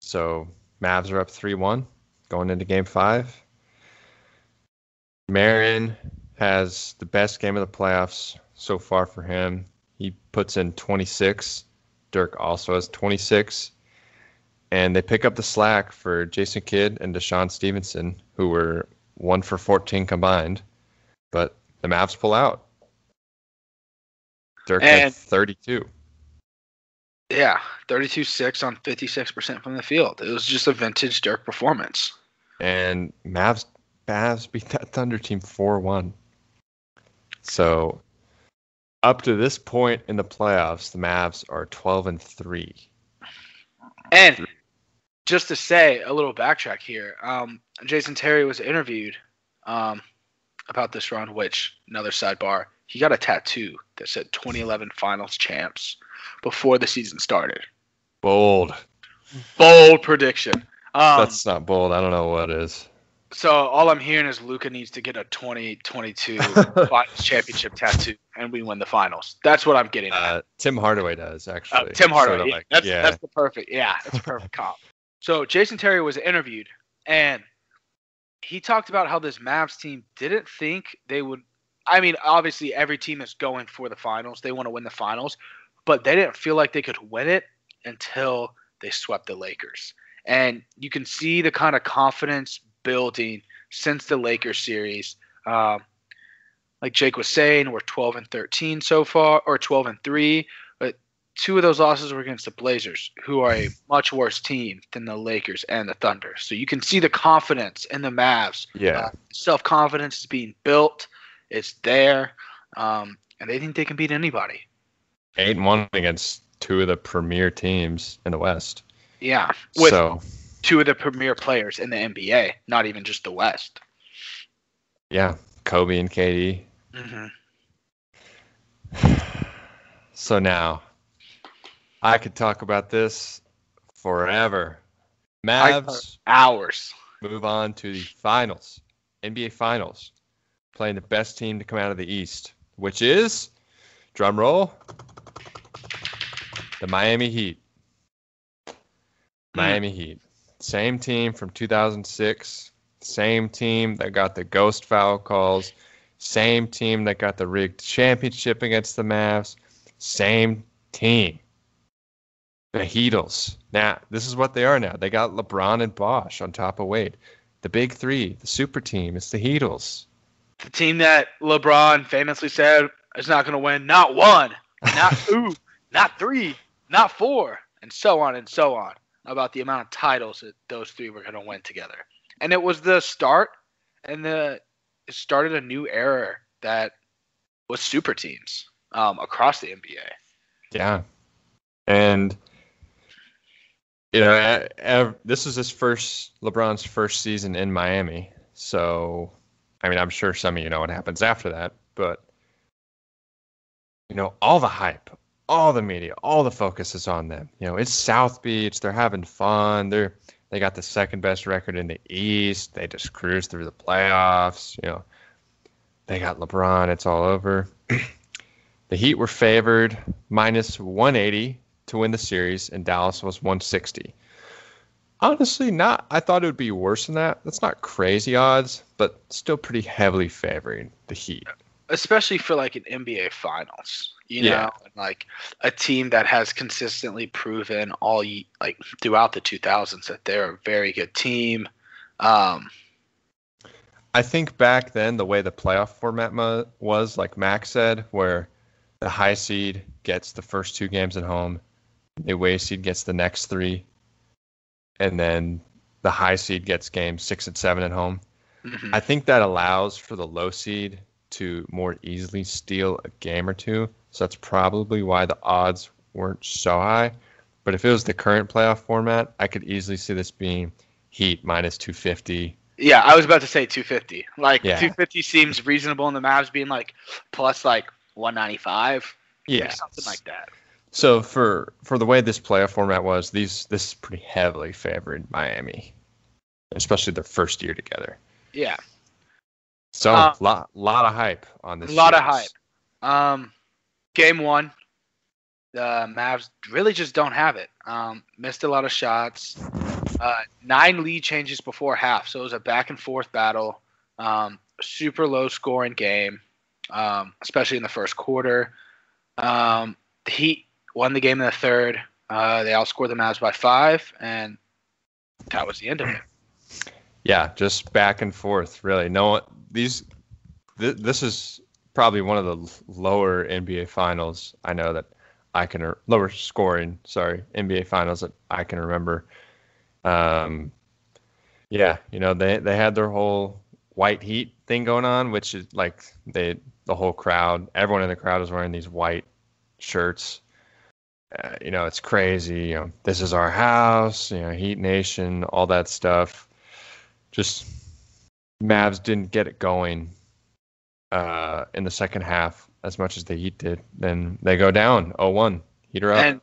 So Mavs are up 3 1 going into game five. Marion has the best game of the playoffs so far for him. He puts in 26. Dirk also has 26. And they pick up the slack for Jason Kidd and DeShawn Stevenson, who were one for 14 combined. But the Mavs pull out. Dirk had And- 32. Yeah, 32-6 on 56% from the field. It was just a vintage Dirk performance. and Mavs Mavs beat that Thunder team four one. So up to this point in the playoffs, the Mavs are twelve and three. And just to say a little backtrack here, um, Jason Terry was interviewed um, about this run, which another sidebar. he got a tattoo that said 2011 Finals champs before the season started. Bold. Bold prediction. Um, That's not bold. I don't know what is. so all I'm hearing is Luka needs to get a 2022 [laughs] Finals championship tattoo, and we win the finals. That's what I'm getting at. Uh, Tim Hardaway does Uh, actually. Tim Hardaway. Sort of like- that's yeah. that's the perfect. Yeah, that's a perfect [laughs] comp. So Jason Terry was interviewed, and he talked about how this Mavs team didn't think they would. I mean, obviously, every team is going for the finals. They want to win the finals, but they didn't feel like they could win it until they swept the Lakers. And you can see the kind of confidence building since the Lakers series. Um, like Jake was saying, we're 12 and 13 so far, or 12 and 3. But two of those losses were against the Blazers, who are a much worse team than the Lakers and the Thunder. So you can see the confidence in the Mavs. yeah. Uh, Self confidence is being built. It's there, um, and they think they can beat anybody. Eight and one against two of the premier teams in the West. Yeah, with so two of the premier players in the NBA, not even just the West. yeah, Kobe and KD. hmm [sighs] So now, I could talk about this forever. Mavs Hours. move on to the finals, NBA Finals, playing the best team to come out of the East, which is, drum roll, the Miami Heat. Hmm. Miami Heat. Same team from 2006. Same team that got the ghost foul calls. Same team that got the rigged championship against the Mavs. Same team. The Heatles. Now, this is what they are now. They got LeBron and Bosh on top of Wade. The big three, the super team, it's the Heatles. The team that LeBron famously said is not going to win not one, not [laughs] two, not three, not four, and so on and so on about the amount of titles that those three were going to win together. And it was the start, and the it started a new era that was super teams um, across the NBA. Yeah. And you know, e- ev- this is his first LeBron's first season in Miami. So, I mean, I'm sure some of you know what happens after that, but you know, all the hype, all the media, all the focus is on them. You know, it's South Beach, they're having fun. They're they got the second best record in the East. They just cruised through the playoffs, you know. They got LeBron, it's all over. [clears throat] The Heat were favored minus 180 to win the series, and Dallas was 160. Honestly, not. I thought it would be worse than that. That's not crazy odds, but still pretty heavily favoring the Heat. especially for like an NBA Finals, you Yeah. know, and like a team that has consistently proven all like throughout the 2000s that they're a very good team. Um, I think back then the way the playoff format mo- was, like Max said, where the high seed gets the first two games at home, the away seed gets the next three, and then the high seed gets games six and seven at home. mhm. I think that allows for the low seed to more easily steal a game or two. So that's probably why the odds weren't so high. But if it was the current playoff format, I could easily see this being Heat minus 250. yeah, I was about to say 250. Like Yeah. 250 seems reasonable, and the Mavs being like plus like 195, Yeah. something like that. So for for the way this playoff format was, these this is pretty heavily favored Miami, especially their first year together. Yeah, So Uh, lot lot of hype on this. a lot of hype. Um, game one, the Mavs really just don't have it. Um, missed a lot of shots. Uh, nine lead changes before half, so it was a back and forth battle. Um, super low scoring game, um, especially in the first quarter. Um, the Heat won the game in the third. Uh, they outscored the Mavs by five, and that was the end of it. Yeah, just back and forth. Really, no these. Th- this is probably one of the lower NBA finals I know that I can lower scoring. Sorry, NBA finals that I can remember. Um, yeah, you know they they had their whole white heat thing going on, which is like they the whole crowd, everyone in the crowd was wearing these white shirts. Uh, you know, it's crazy. You know, this is our house. You know, Heat Nation, all that stuff just Mavs didn't get it going uh, in the second half as much as the Heat did. Then they go down 0-1. Heat up. And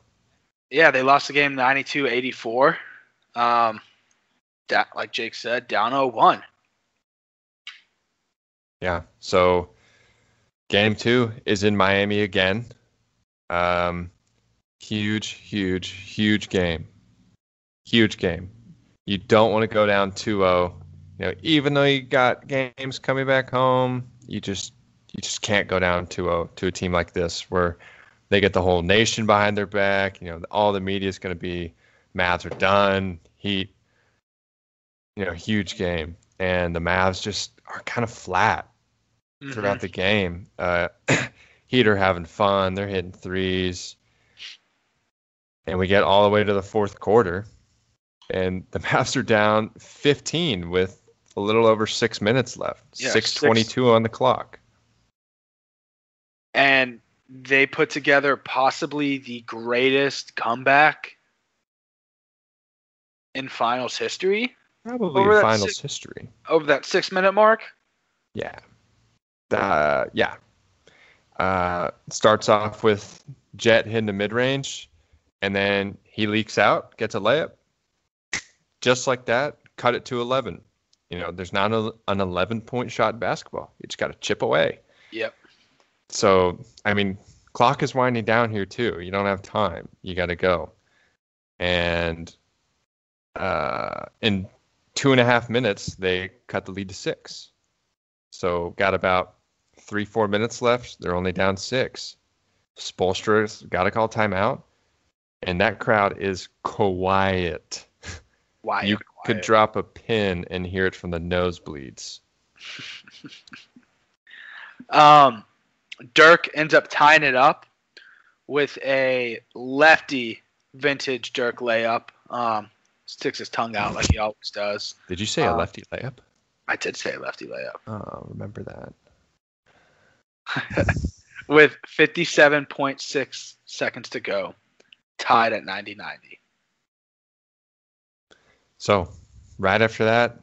yeah, they lost the game 92-84. Um, da- like Jake said, down 0-1. Yeah. So game two is in Miami again. Um, huge, huge, huge game. Huge game. You don't want to go down 2-0. You know, even though you got games coming back home, you just you just can't go down 2-0 to a team like this where they get the whole nation behind their back. You know, all the media is going to be Mavs are done. Heat, you know, huge game, and the Mavs just are kind of flat throughout Mhm. the game. Uh, [coughs] Heat are having fun. They're hitting threes. And we get all the way to the fourth quarter. And the [laughs] Mavs are down 15 with a little over six minutes left. Yeah, 622 on the clock. and they put together possibly the greatest comeback in finals history Probably Over in finals six- history. over that six minute mark. Yeah. Uh, yeah. Uh, starts off with Jet hitting the mid range, and then he leaks out, gets a layup. Just like that, cut it to 11. You know, there's not a, an 11 point shot basketball. You just got to chip away. Yep. So, I mean, clock is winding down here too. You don't have time. You got to go. And uh, in two and a half minutes, they cut the lead to six. So, got about three, four minutes left. They're only down six. Spoelstra's got to call timeout. And that crowd is quiet. Why you could drop a pin and hear it from the nosebleeds. [laughs] Um, Dirk ends up tying it up with a lefty vintage Dirk layup. Um, sticks his tongue out like he always does. Did you say a Uh, lefty layup? I did say a lefty layup. Oh, remember that. [laughs] With 57.6 seconds to go, tied at 90 90. So, right after that,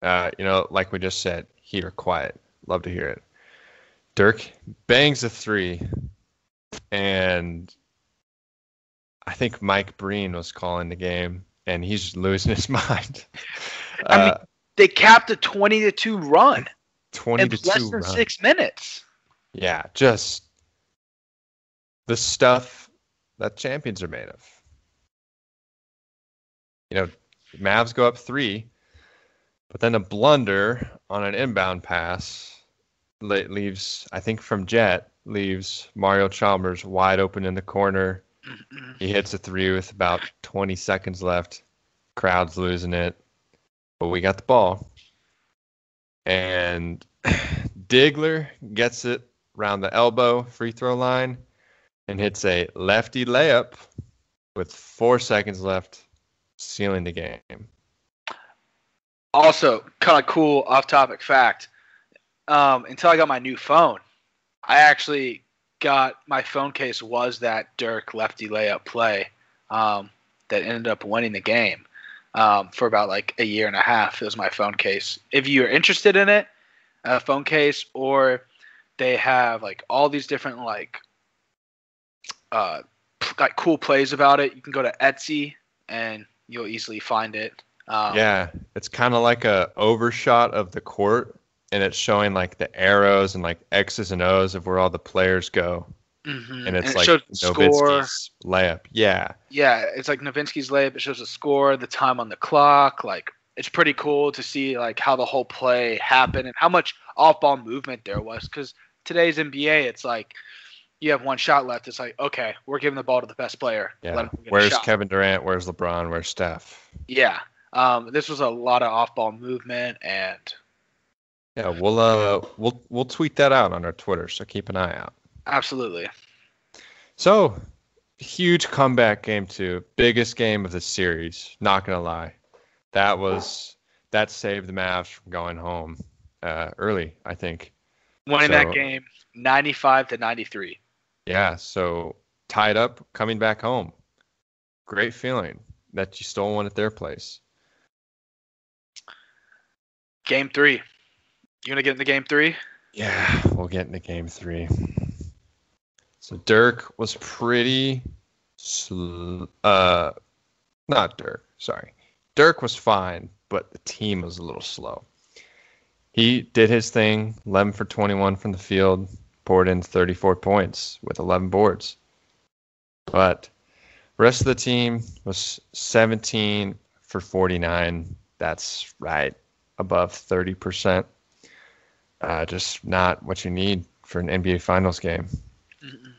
uh, you know, like we just said, Heat are quiet. Love to hear it. Dirk bangs a three, and I think Mike Breen was calling the game, and he's losing his [laughs] mind. I mean, Uh, They capped a 20 to 2 run 20 in to less 2 than run. six minutes. Yeah, just the stuff that champions are made of. You know, Mavs go up three, but then a blunder on an inbound pass leaves, I think from Jet, leaves Mario Chalmers wide open in the corner. Mhm. He hits a three with about 20 seconds left. Crowd's losing it, but we got the ball. And [clears throat] Diggler gets it around the elbow free throw line and hits a lefty layup with four seconds left, sealing the game. Also, kind of cool off topic fact. Um, until I got my new phone, I actually got my phone case was that Dirk lefty layup play um, that ended up winning the game um, for about like a year and a half. It was my phone case. If you're interested in it, a phone case, or they have like all these different like uh, like cool plays about it. You can go to Etsy and you'll easily find it. Um, yeah, it's kind of like a overshot of the court, and it's showing like the arrows and like X's and O's of where all the players go, mhm. and it's it like score. Layup. Yeah, Yeah, it's like Nowitzki's layup. It shows the score, the time on the clock. Like it's pretty cool to see like how the whole play happened and how much off-ball movement there was. Because today's NBA, it's like you have one shot left. It's like okay, we're giving the ball to the best player. yeah. Let him get a Where's. Kevin Durant? Where's LeBron? Where's Steph? Yeah, um, this was a lot of off-ball movement and Yeah, we'll uh we'll we'll tweet that out on our Twitter, so keep an eye out. absolutely. So, huge comeback game two, biggest game of the series. Not gonna lie, that was that saved the Mavs from going home uh, early. I think. Winning So- that game, 95 to 93. Yeah. So tied up, coming back home. Great feeling that you stole one at their place. Game three. You gonna get into game three? Yeah, we'll get into game three. So Dirk was pretty, sl- uh, not Dirk. Sorry, Dirk was fine, but the team was a little slow. He did his thing, 11 for 21 from the field, poured in 34 points with 11 boards. But rest of the team was 17 for 49. That's right above 30%. Uh, just not what you need for an NBA Finals game. Mm-mm.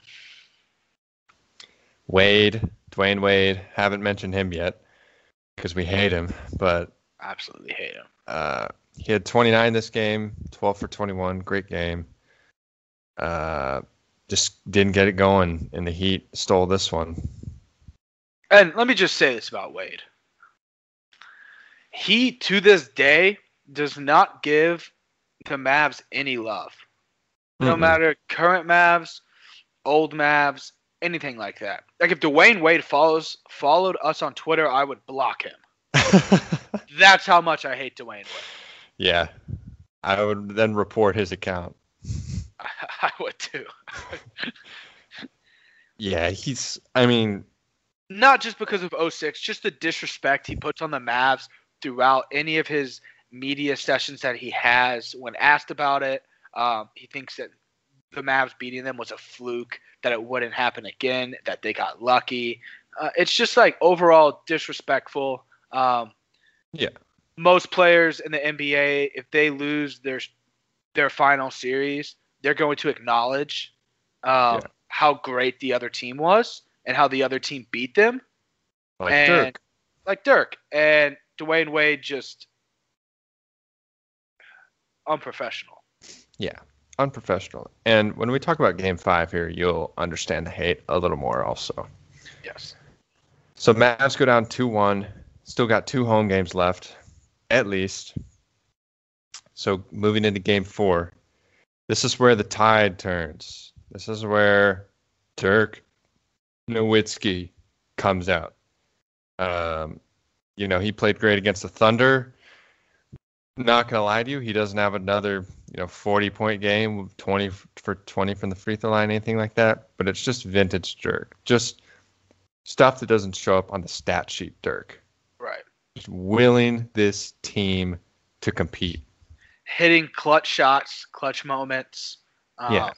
Wade, Dwyane Wade, haven't mentioned him yet because we hate him, but absolutely hate him. Uh, he had 29 this game, 12 for 21, great game. Uh, just didn't get it going, and the Heat stole this one. And let me just say this about Wade. He, to this day, does not give the Mavs any love. No mm matter current Mavs, old Mavs, anything like that. Like if Dwyane Wade follows followed us on Twitter, I would block him. [laughs] That's how much I hate Dwyane Wade. Yeah. I would then report his account. [laughs] I would too. yeah, he's I mean not just because of 06, just the disrespect he puts on the Mavs throughout any of his media sessions that he has when asked about it. Um, he thinks that the Mavs beating them was a fluke, that it wouldn't happen again, that they got lucky. Uh, it's just like overall disrespectful. Um, yeah. Most players in the NBA, if they lose their their final series, they're going to acknowledge um, yeah. how great the other team was and how the other team beat them. Like and, Dirk. Like Dirk. And Dwyane Wade just unprofessional. Yeah, unprofessional. And when we talk about game five here, you'll understand the hate a little more also. Yes. So Mavs go down 2 1. Still got two home games left, at least. So moving into game four, this is where the tide turns. This is where Dirk Nowitzki comes out. Um, you know, he played great against the Thunder not gonna lie to you, he doesn't have another you know 40 point game, 20 for 20 from the free throw line, anything like that. But it's just vintage Dirk, just stuff that doesn't show up on the stat sheet. Dirk, right? Just willing this team to compete, hitting clutch shots, clutch moments. Um, yeah,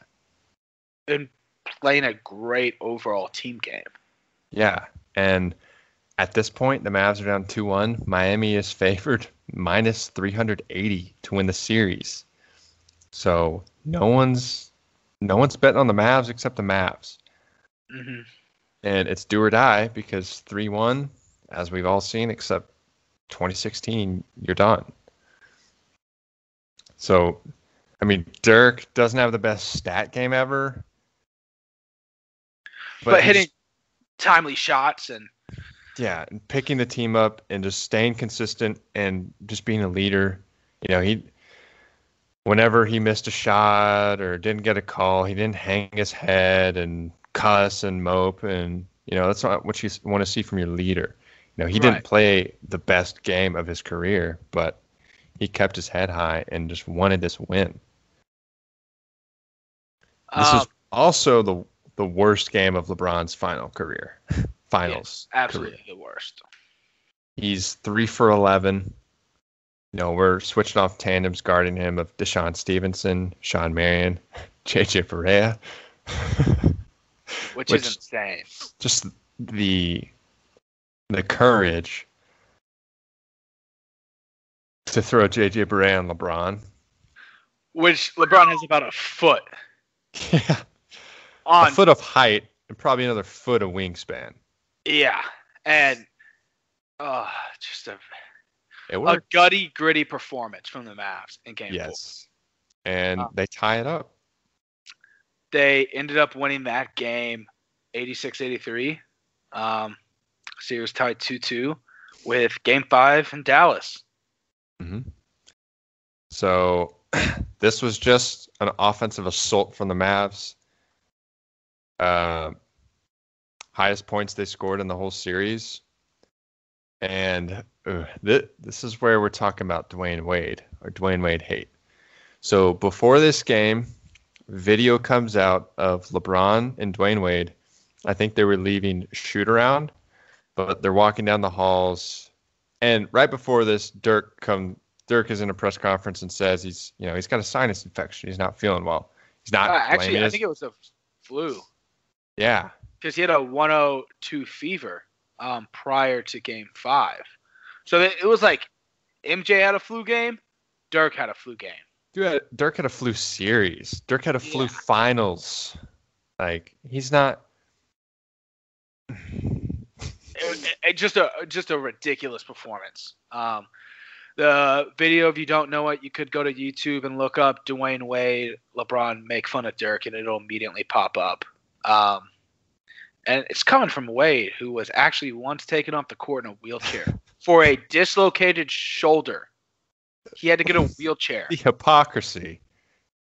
and playing a great overall team game. Yeah, and at this point, the Mavs are down 2 1. Miami is favored [laughs] minus 380 to win the series. So no one's no one's betting on the Mavs except the Mavs. Mm-hmm. And it's do or die because 3 1, as we've all seen, except 2016, you're done. So, I mean, Dirk doesn't have the best stat game ever. But, but hitting timely shots and yeah, and picking the team up and just staying consistent and just being a leader. You know, he whenever he missed a shot or didn't get a call, he didn't hang his head and cuss and mope and you know, that's not what you want to see from your leader. You know, he right. didn't play the best game of his career, but he kept his head high and just wanted this win. This um, is also the the worst game of LeBron's final career. [laughs] finals. absolutely career. the worst. He's three for eleven. You know, we're switching off tandems guarding him of DeShawn Stevenson, Shawn Marion, [laughs] JJ Barea. which, [laughs] which, is insane. Just the the courage to throw JJ Barea on LeBron. Which LeBron has about a foot. Yeah. On, a foot of height and probably another foot of wingspan. Yeah, and uh, just a a gutty, gritty performance from the Mavs in Game yes. Four. and uh, they tie it up. They ended up winning that game, 86-83. Um, series tied two-two with Game Five in Dallas. Mm-hmm. So [clears throat] this was just an offensive assault from the Mavs. Uh, highest points they scored in the whole series. And uh, th- this is where we're talking about Dwyane Wade or Dwyane Wade hate. So before this game, video comes out of LeBron and Dwyane Wade. I think they were leaving shoot around, but they're walking down the halls. And right before this, Dirk come Dirk is in a press conference and says he's you know he's got a sinus infection. He's not feeling well. He's not. Uh, actually, I think it was a flu yeah. because he had a 102 fever um, prior to Game Five. So it it was like MJ had a flu game, Dirk had a flu game. Dude, Dirk had a flu series. Dirk had a flu Yeah. finals. Like he's not. It, it- just a just a ridiculous performance. Um, the video, if you don't know it, you could go to YouTube and look up Dwyane Wade, LeBron make fun of Dirk, and it'll immediately pop up. Um, and it's coming from Wade, who was actually once taken off the court in a wheelchair [laughs] for a dislocated shoulder. He had to get a wheelchair. [laughs] the hypocrisy.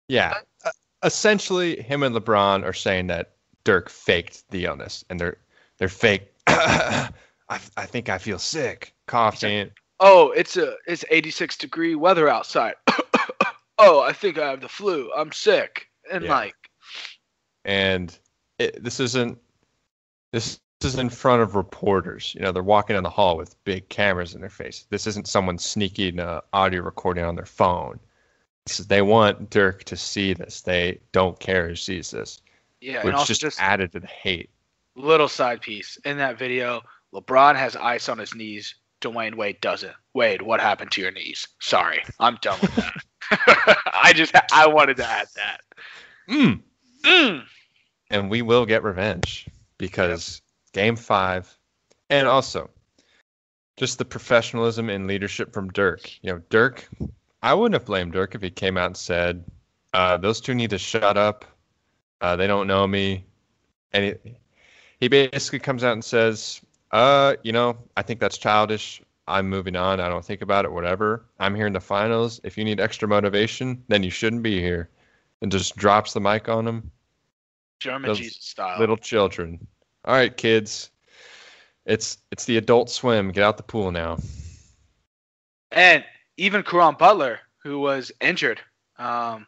Yeah. Uh, essentially, him and LeBron are saying that Dirk faked the illness, and they're they're fake. [coughs] I, I think I feel sick, coughing. Oh, it's a it's 86 degree weather outside. [coughs] oh, I think I have the flu. I'm sick. And Yeah. like, and it, this isn't this is in front of reporters. You know, they're walking in the hall with big cameras in their face. This isn't someone sneaking uh, audio recording on their phone. This is, they want Dirk to see this. They don't care who sees this, yeah, and which also just, just added to the hate. Little side piece in that video. LeBron has ice on his knees. Dwyane Wade doesn't. Wade, what happened to your knees? Sorry, I'm done with that. [laughs] I just I wanted to add that. Mm. Mm. and we will get revenge because game five and also just the professionalism and leadership from dirk you know dirk i wouldn't have blamed dirk if he came out and said uh, those two need to shut up uh, they don't know me and he basically comes out and says uh, you know i think that's childish i'm moving on i don't think about it whatever i'm here in the finals if you need extra motivation then you shouldn't be here and just drops the mic on him German Those Jesus style. little children. All right, kids. It's it's the adult swim. Get out the pool now. And even Caron Butler, who was injured um,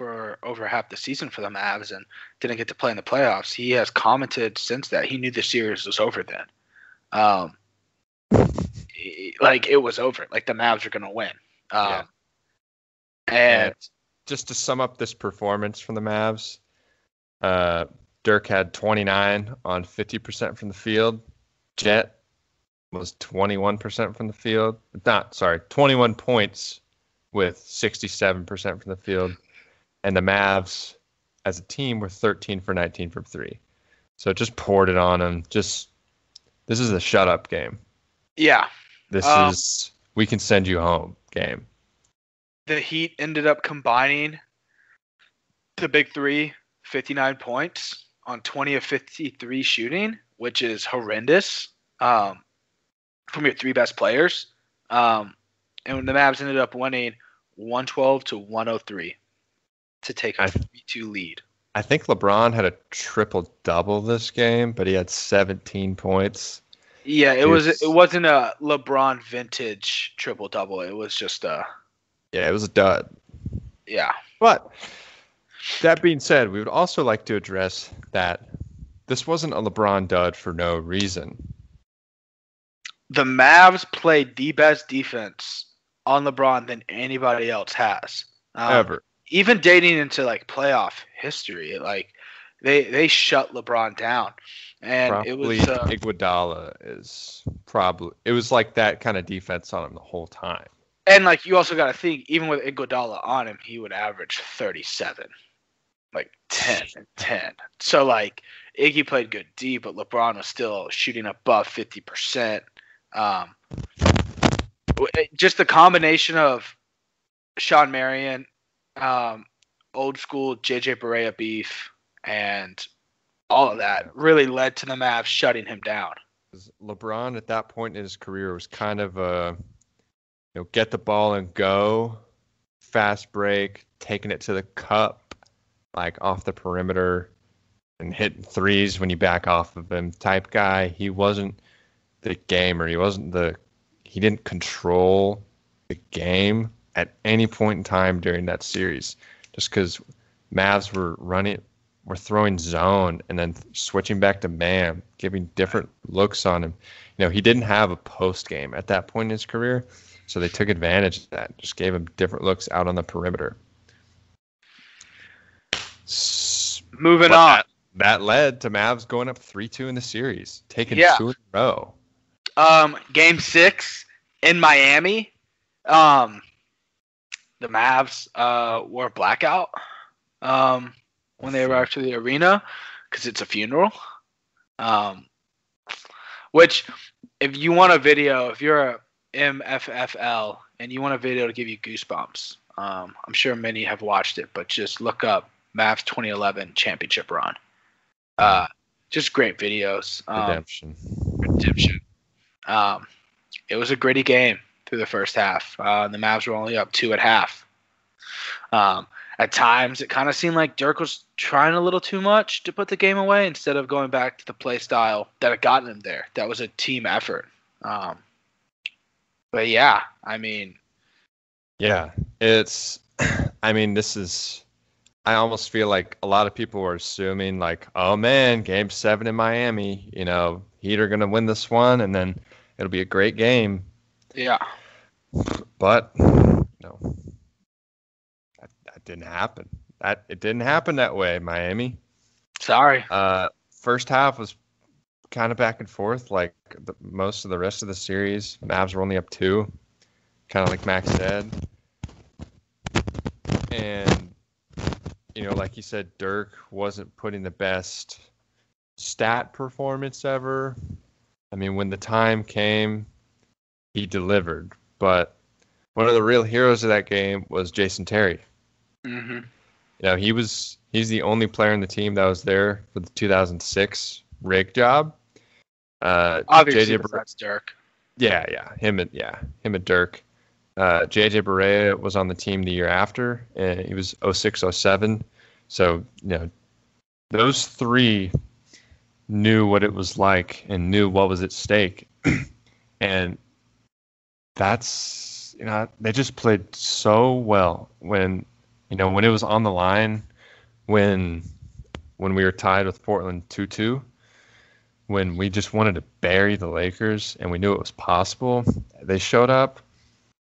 for over half the season for the Mavs and didn't get to play in the playoffs, he has commented since that he knew the series was over then. Um, like it was over. Like the Mavs are going to win. Um, Yeah. And Just to sum up this performance from the Mavs, uh, Dirk had 29 on 50% from the field. Jet was 21% from the field. Not sorry, 21 points with 67% from the field, and the Mavs as a team were 13 for 19 from three. So it just poured it on them. Just this is a shut up game. yeah, This Um, is we can send you home game. the Heat ended up combining the big three, 59 points on 20 of 53 shooting, which is horrendous um, from your three best players. Um, and the Mavs ended up winning 112 to 103 to take a I- 3-2 lead. I think LeBron had a triple double this game, but he had 17 points. Yeah, it was it wasn't a LeBron vintage triple double. It was just a Yeah, it was a dud. yeah. But that being said, we would also like to address that this wasn't a LeBron dud for no reason. the Mavs played the best defense on LeBron than anybody else has. Um, Ever. Even dating into like playoff history, like they they shut LeBron down, and Probably it was uh, Iguodala is probably it was like that kind of defense on him the whole time. and like you also got to think even with Iguodala on him, he would average thirty seven, like ten and ten. So like Iggy played good D, but LeBron was still shooting above fifty percent. Um, just the combination of Shawn Marion, um, old school JJ Barea beef, and all of that really led to the Mavs shutting him down. LeBron at that point in his career was kind of a you know get the ball and go, fast break, taking it to the cup, like off the perimeter, and hitting threes when you back off of him type guy. He wasn't the gamer. He wasn't the he didn't control the game at any point in time during that series. Just because Mavs were running, were throwing zone and then switching back to man, giving different looks on him. You know, he didn't have a post game at that point in his career, so they took advantage of that. Just gave him different looks out on the perimeter. Moving But on. That, that led to Mavs going up three two in the series, taking Yeah. two in a row. Um, game six in Miami. Um, the Mavs uh, were blackout um, when they arrived to the arena because it's a funeral. Um, which, if you want a video, if you're a MFFL and you want a video to give you goosebumps, um, I'm sure many have watched it, but just look up Mavs 2011 championship run. Uh, just great videos. Um, Redemption. redemption. Um, it was a gritty game through the first half. Uh, the Mavs were only up two at half. Um, at times, it kind of seemed like Dirk was trying a little too much to put the game away instead of going back to the play style that had gotten him there. That was a team effort. Um, but yeah, I mean, Yeah, it's. [clears throat] I mean, this is. I almost feel like a lot of people were assuming, like, oh man, game seven in Miami, you know, Heat are going to win this one, and then it'll be a great game. yeah, But, no, that, that didn't happen. That It didn't happen that way, Miami. sorry. Uh, first half was kind of back and forth, like the, most of the rest of the series. Mavs were only up two, kind of like Max said. And you know, like you said, Dirk wasn't putting the best stat performance ever. I mean, when the time came, he delivered. But one of the real heroes of that game was Jason Terry. hmm You know, he was he's the only player in the team that was there for the 2006 rig job. Uh, Obviously, JJ that's Dirk. yeah, yeah, him and yeah, him and Dirk. Uh, JJ Barea was on the team the year after, and he was 06, 07. So you know, those three knew what it was like and knew what was at stake, [clears throat] and that's you know they just played so well when you know when it was on the line when when we were tied with Portland 2-2 when we just wanted to bury the Lakers and we knew it was possible they showed up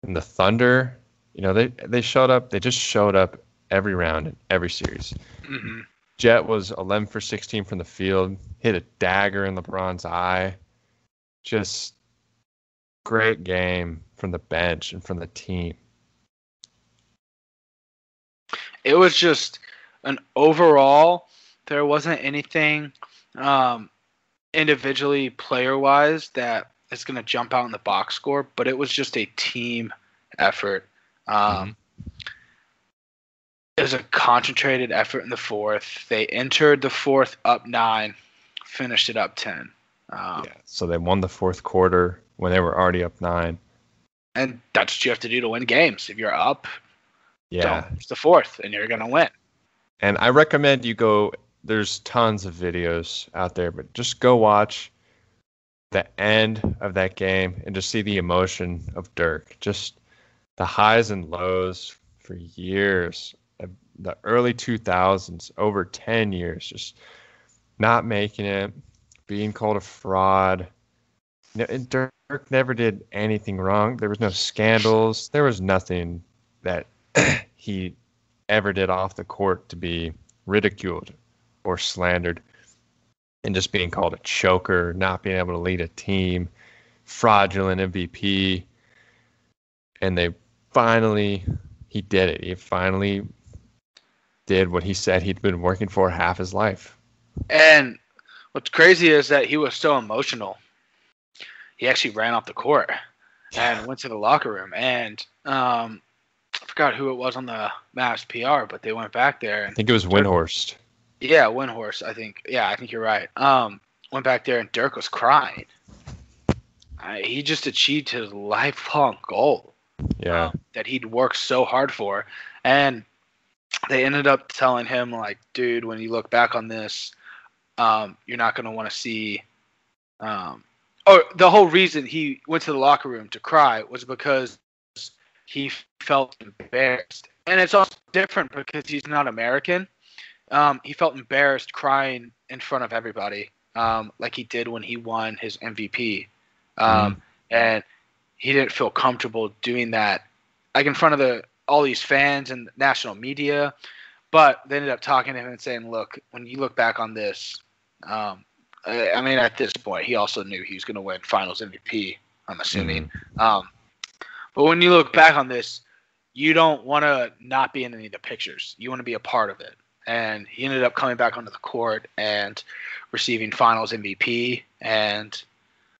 and the Thunder. You know they they showed up they just showed up every round in every series. Hmm Jet was 11 for 16 from the field hit a dagger in LeBron's eye just great game from the bench and from the team. It was just an overall there wasn't anything um, individually player wise that is going to jump out in the box score but it was just a team effort. Um, it was a concentrated effort in the fourth. They entered the fourth up nine finished it up 10 um, yeah so they won the fourth quarter when they were already up nine and that's what you have to do to win games if you're up yeah it's the fourth and you're going to win And I recommend you go. There's tons of videos out there, but just go watch the end of that game and just see the emotion of Dirk. Just the highs and lows for years, the early 2000s, over 10 years, just not making it, being called a fraud. Dirk never did anything wrong. There was no scandals. There was nothing that [clears throat] he ever did off the court to be ridiculed or slandered and just being called a choker, not being able to lead a team, fraudulent MVP. And they finally, he did it. He finally did what he said he'd been working for half his life. And what's crazy is that he was so emotional. He actually ran off the court and went to the locker room. And um, I forgot who it was on the Mavs PR, but they went back there I think it was Windhorst. yeah, Windhorst. I think yeah, I think you're right. Um, went back there and Dirk was crying. I, he just achieved his lifelong goal Yeah. um, that he'd worked so hard for, and they ended up telling him like, dude, when you look back on this, um, you're not gonna want to see. Um, oh, the whole reason he went to the locker room to cry was because he felt embarrassed, and it's also different because he's not American. Um, he felt embarrassed crying in front of everybody, um, like he did when he won his MVP, um, mm. and he didn't feel comfortable doing that, like in front of the all these fans and national media. But they ended up talking to him and saying, "Look, when you look back on this, um, I, I, mean, at this point, he also knew he was going to win Finals MVP. I'm assuming. Mm-hmm. Um, but when you look back on this, you don't want to not be in any of the pictures. You want to be a part of it. And he ended up coming back onto the court and receiving Finals MVP and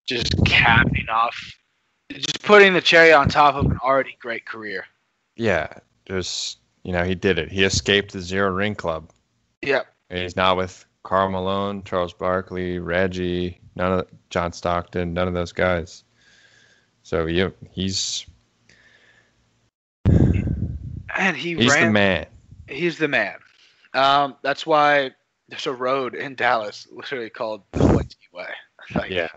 just capping off, just putting the cherry on top of an already great career. Yeah, just you know, he did it. He escaped the zero ring club. Yep. And he's now with Karl Malone, Charles Barkley, Reggie, none of John Stockton, none of those guys. So yeah, he's and he he's ran, the man. He's the man. Um, that's why there's a road in Dallas literally called the White Way. [laughs] Like, yeah.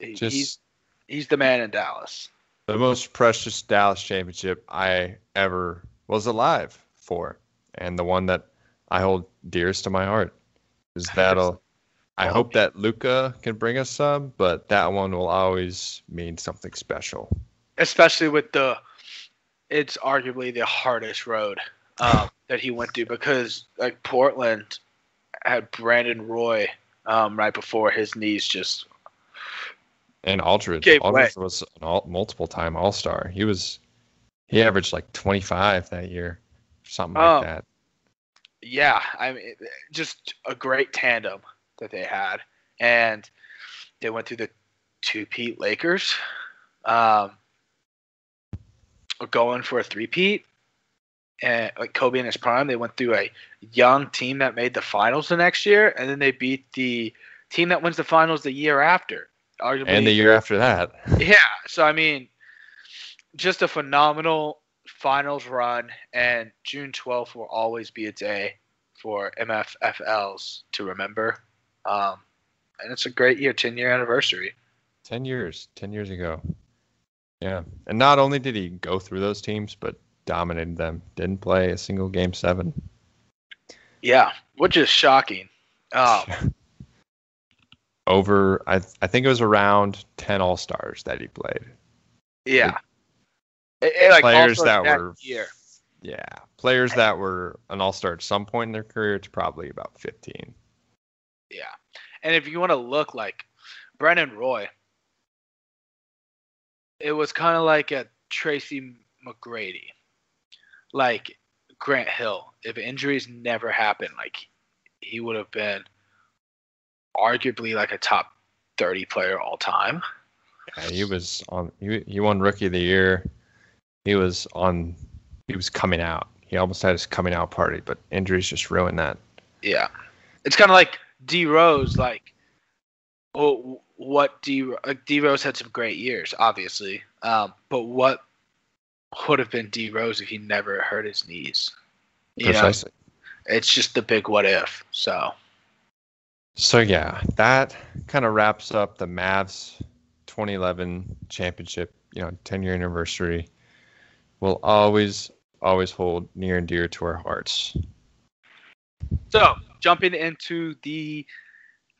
Just, he's he's the man in Dallas. The most precious Dallas championship I ever was alive for, and the one that I hold dearest to my heart is that'll. I hope that Luka can bring us some, but that one will always mean something special. Especially with the, it's arguably the hardest road um, [laughs] that he went to because like Portland had Brandon Roy um, right before his knees just. And Aldridge, Aldridge way. was an all, multiple time All Star. He was, he averaged like 25 that year, something like um, that. Yeah, I mean, just a great tandem that they had, and they went through the two-peat Lakers, um, going for a three-peat, and like Kobe in his prime, they went through a young team that made the finals the next year, and then they beat the team that wins the finals the year after. Arguably, and the year after that. Yeah, so I mean, just a phenomenal finals run, and June 12th will always be a day for MFFLs to remember. Um, and it's a great year, 10 year anniversary. 10 years, 10 years ago. Yeah. And not only did he go through those teams, but dominated them. Didn't play a single game seven. Yeah, which is shocking. Um, [laughs] Over, I I think it was around ten All Stars that he played. Yeah, it, it, like players that, that were year. Yeah, players that were an All Star at some point in their career. It's probably about fifteen. Yeah, and if you want to look like Brandon Roy, it was kind of like a Tracy McGrady like Grant Hill, if injuries never happened, like he would have been arguably like a top 30 player all time. Yeah, he was on. He, he won Rookie of the Year. He was on. He was coming out. He almost had his coming out party, but injuries just ruined that. Yeah, it's kind of like D Rose. Like, well, what D like D Rose had some great years, obviously. Um, but what would have been D Rose if he never hurt his knees. You Precisely. Know, it's just the big what if. So. So yeah, that kind of wraps up the Mavs 2011 championship. You know, 10 year anniversary. Will always, always hold near and dear to our hearts. So jumping into the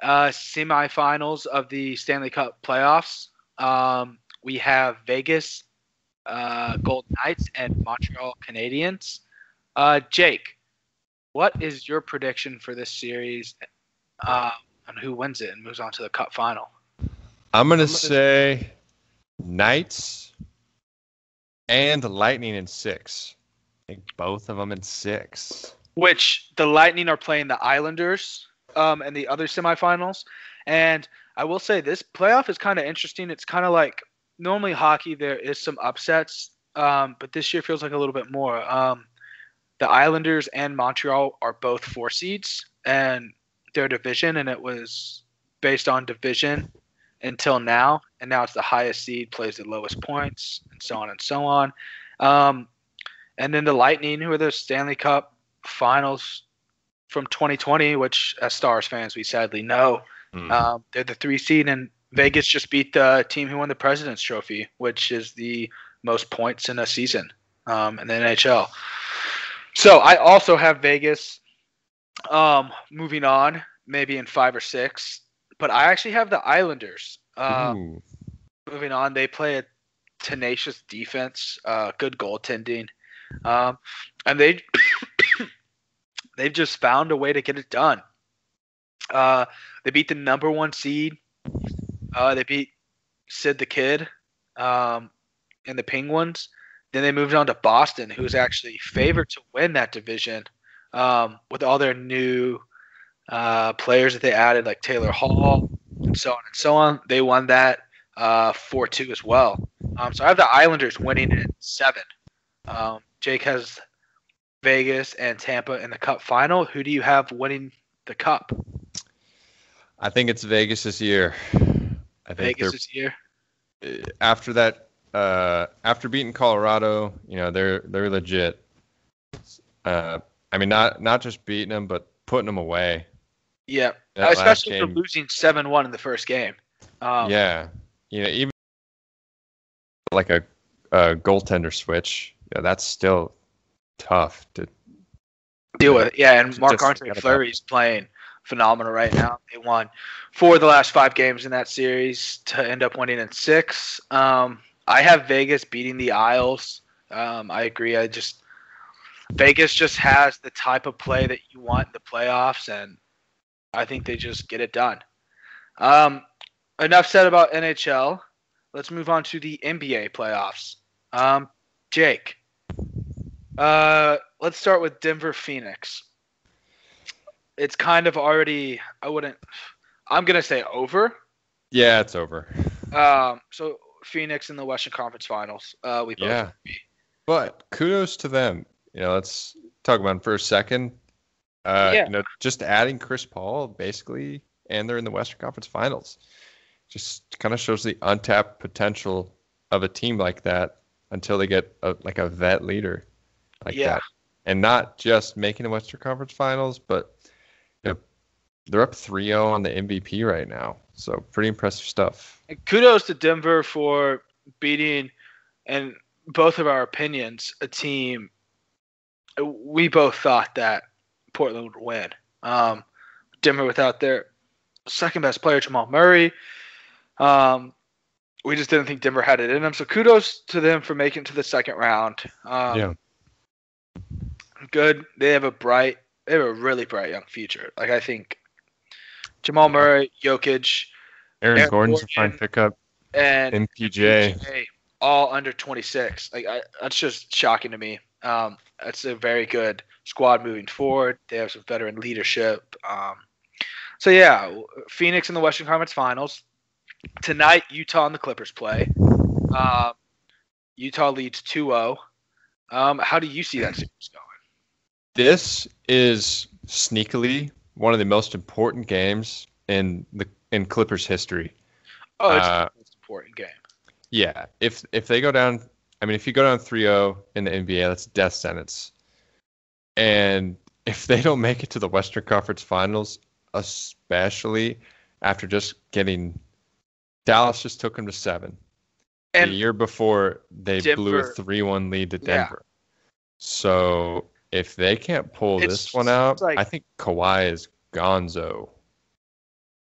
uh, semifinals of the Stanley Cup playoffs, um, we have Vegas uh, Golden Knights and Montreal Canadiens. Uh, Jake, what is your prediction for this series uh, and who wins it and moves on to the Cup final? I'm gonna say Knights and the Lightning in six. I think both of them in six. Which the Lightning are playing the Islanders um, and the other semifinals. And I will say this playoff is kind of interesting. It's kind of like normally hockey there is some upsets, um, but this year feels like a little bit more. Um, the Islanders and Montreal are both four seeds, and their division, and it was based on division until now, and now it's the highest seed plays the lowest points, and so on and so on. Um, and then the Lightning, who are the Stanley Cup Finals from 2020, which as Stars fans we sadly know, mm. um, they're the three seed, and Vegas just beat the team who won the President's Trophy, which is the most points in a season um, in the NHL. So I also have Vegas. Um, moving on, maybe in five or six, but I actually have the Islanders. Uh, moving on, they play a tenacious defense, uh, good goaltending, um, and they [coughs] they've just found a way to get it done. Uh, they beat the number one seed. Uh, they beat Sid the Kid um, and the Penguins. Then they moved on to Boston, who's actually favored to win that division um, with all their new uh, players that they added, like Taylor Hall and so on and so on. They won that uh, 4 2 as well. Um, so I have the Islanders winning in seven. Um, Jake has Vegas and Tampa in the Cup final. Who do you have winning the Cup? I think it's Vegas this year. I think Vegas this year. after that uh, after beating Colorado, you know they're they're legit. Uh, I mean, not not just beating them, but putting them away. Yeah, That especially for losing seven one in the first game. Um, yeah, you know, even like a, a goaltender switch, yeah, that's still tough to. deal with. Yeah, and Marc-Andre Fleury's playing phenomenal right now. They won four of the last five games in that series to end up winning in six. Um, I have Vegas beating the Isles. Um, I agree. I just Vegas just has the type of play that you want in the playoffs, and I think they just get it done. Um, enough said about NHL. Let's move on to the NBA playoffs. Um, Jake, uh, let's start with Denver Phoenix. It's kind of already. I wouldn't. I'm gonna say over. Yeah, it's over. Um, so Phoenix in the Western Conference Finals. Uh, we both. Yeah. But kudos to them. You know, let's talk about them for a second. Uh, Yeah. You know, just adding Chris Paul basically, and they're in the Western Conference Finals. Just kind of shows the untapped potential of a team like that until they get a, like a vet leader like Yeah. that, and not just making the Western Conference Finals, but you know, they're up 3-0 on the MVP right now. So pretty impressive stuff. And kudos to Denver for beating, and both of our opinions, a team. We both thought that Portland would win. Um, Denver without their second best player Jamal Murray. Um, we just didn't think Denver had it in them. So kudos to them for making it to the second round. Um, Yeah. Good. They have a bright. They have a really bright young future. Like I think Jamal. Murray, Jokic, Aaron, Aaron Gordon's a fine pickup. and MPJ. MPJ, all under 26. Like I, that's just shocking to me. Um, that's a very good squad moving forward. They have some veteran leadership. Um, so yeah, Phoenix in the Western Conference Finals tonight. Utah and the Clippers play. Um, Utah leads 2-0. Um, how do you see that series going? This is sneakily one of the most important games in the in Clippers history. Oh, it's Uh, the most important game. Yeah, if if they go down, I mean, if you go down 3-0 in the NBA, that's a death sentence. And if they don't make it to the Western Conference Finals, especially after just getting Dallas just took them to seven. And the year before, they blew a 3-1 lead to Yeah. Denver. So if they can't pull It's this one out, like- I think Kawhi is gonzo.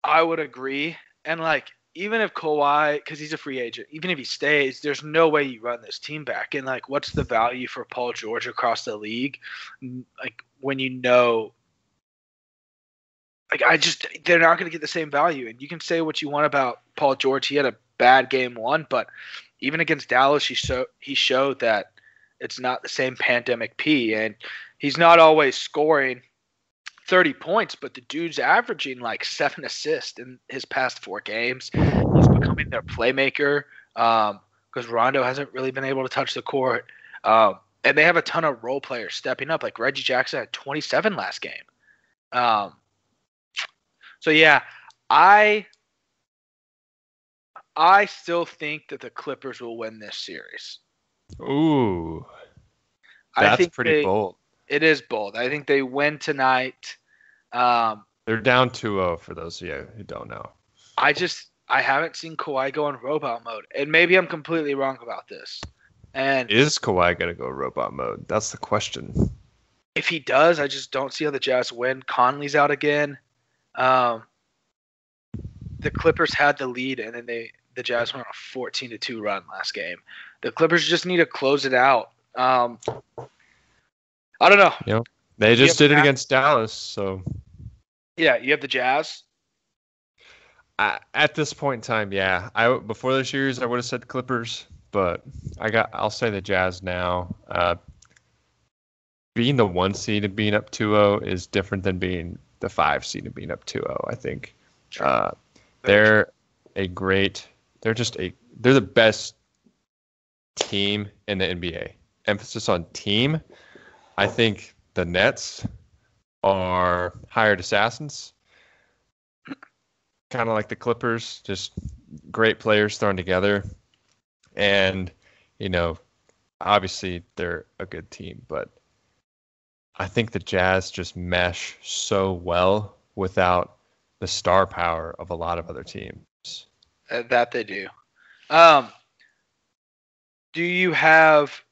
I would agree. And like, even if Kawhi, because he's a free agent, even if he stays, there's no way you run this team back. And like, what's the value for Paul George across the league? Like, when you know, like, I just they're not going to get the same value. And you can say what you want about Paul George. He had a bad game one, but even against Dallas, he so he showed that it's not the same pandemic P, and he's not always scoring 30 points, but the dude's averaging like seven assists in his past four games. He's becoming their playmaker because Rondo hasn't really been able to touch the court. Um, and they have a ton of role players stepping up. Like Reggie Jackson had 27 last game. Um, so yeah, I I still think that the Clippers will win this series. Ooh, I that's pretty they- bold. It is bold. I think they win tonight. Um, They're down 2-0 for those of you who don't know. I just I haven't seen Kawhi go in robot mode, and maybe I'm completely wrong about this. And Is Kawhi gonna go robot mode? That's the question. if he does, I just don't see how the Jazz win. Conley's out again. Um, the Clippers had the lead, and then they the Jazz went on a 14 to two run last game. The Clippers just need to close it out. Um, I don't know. Know, they just Yeah, did it against Dallas, so Yeah, you have the Jazz. I, at this point in time, yeah. I before this series, I would have said Clippers, but I got I'll say the Jazz now. Uh, being the one seed and being up 2-0 is different than being the five seed and being up 2-0. I think uh, they're a great. They're just a. They're the best team in the NBA. Emphasis on team. I think the Nets are hired assassins kind of like the Clippers, just great players thrown together. And, you know, obviously they're a good team, but I think the Jazz just mesh so well without the star power of a lot of other teams. Uh, that they do. Um, do you have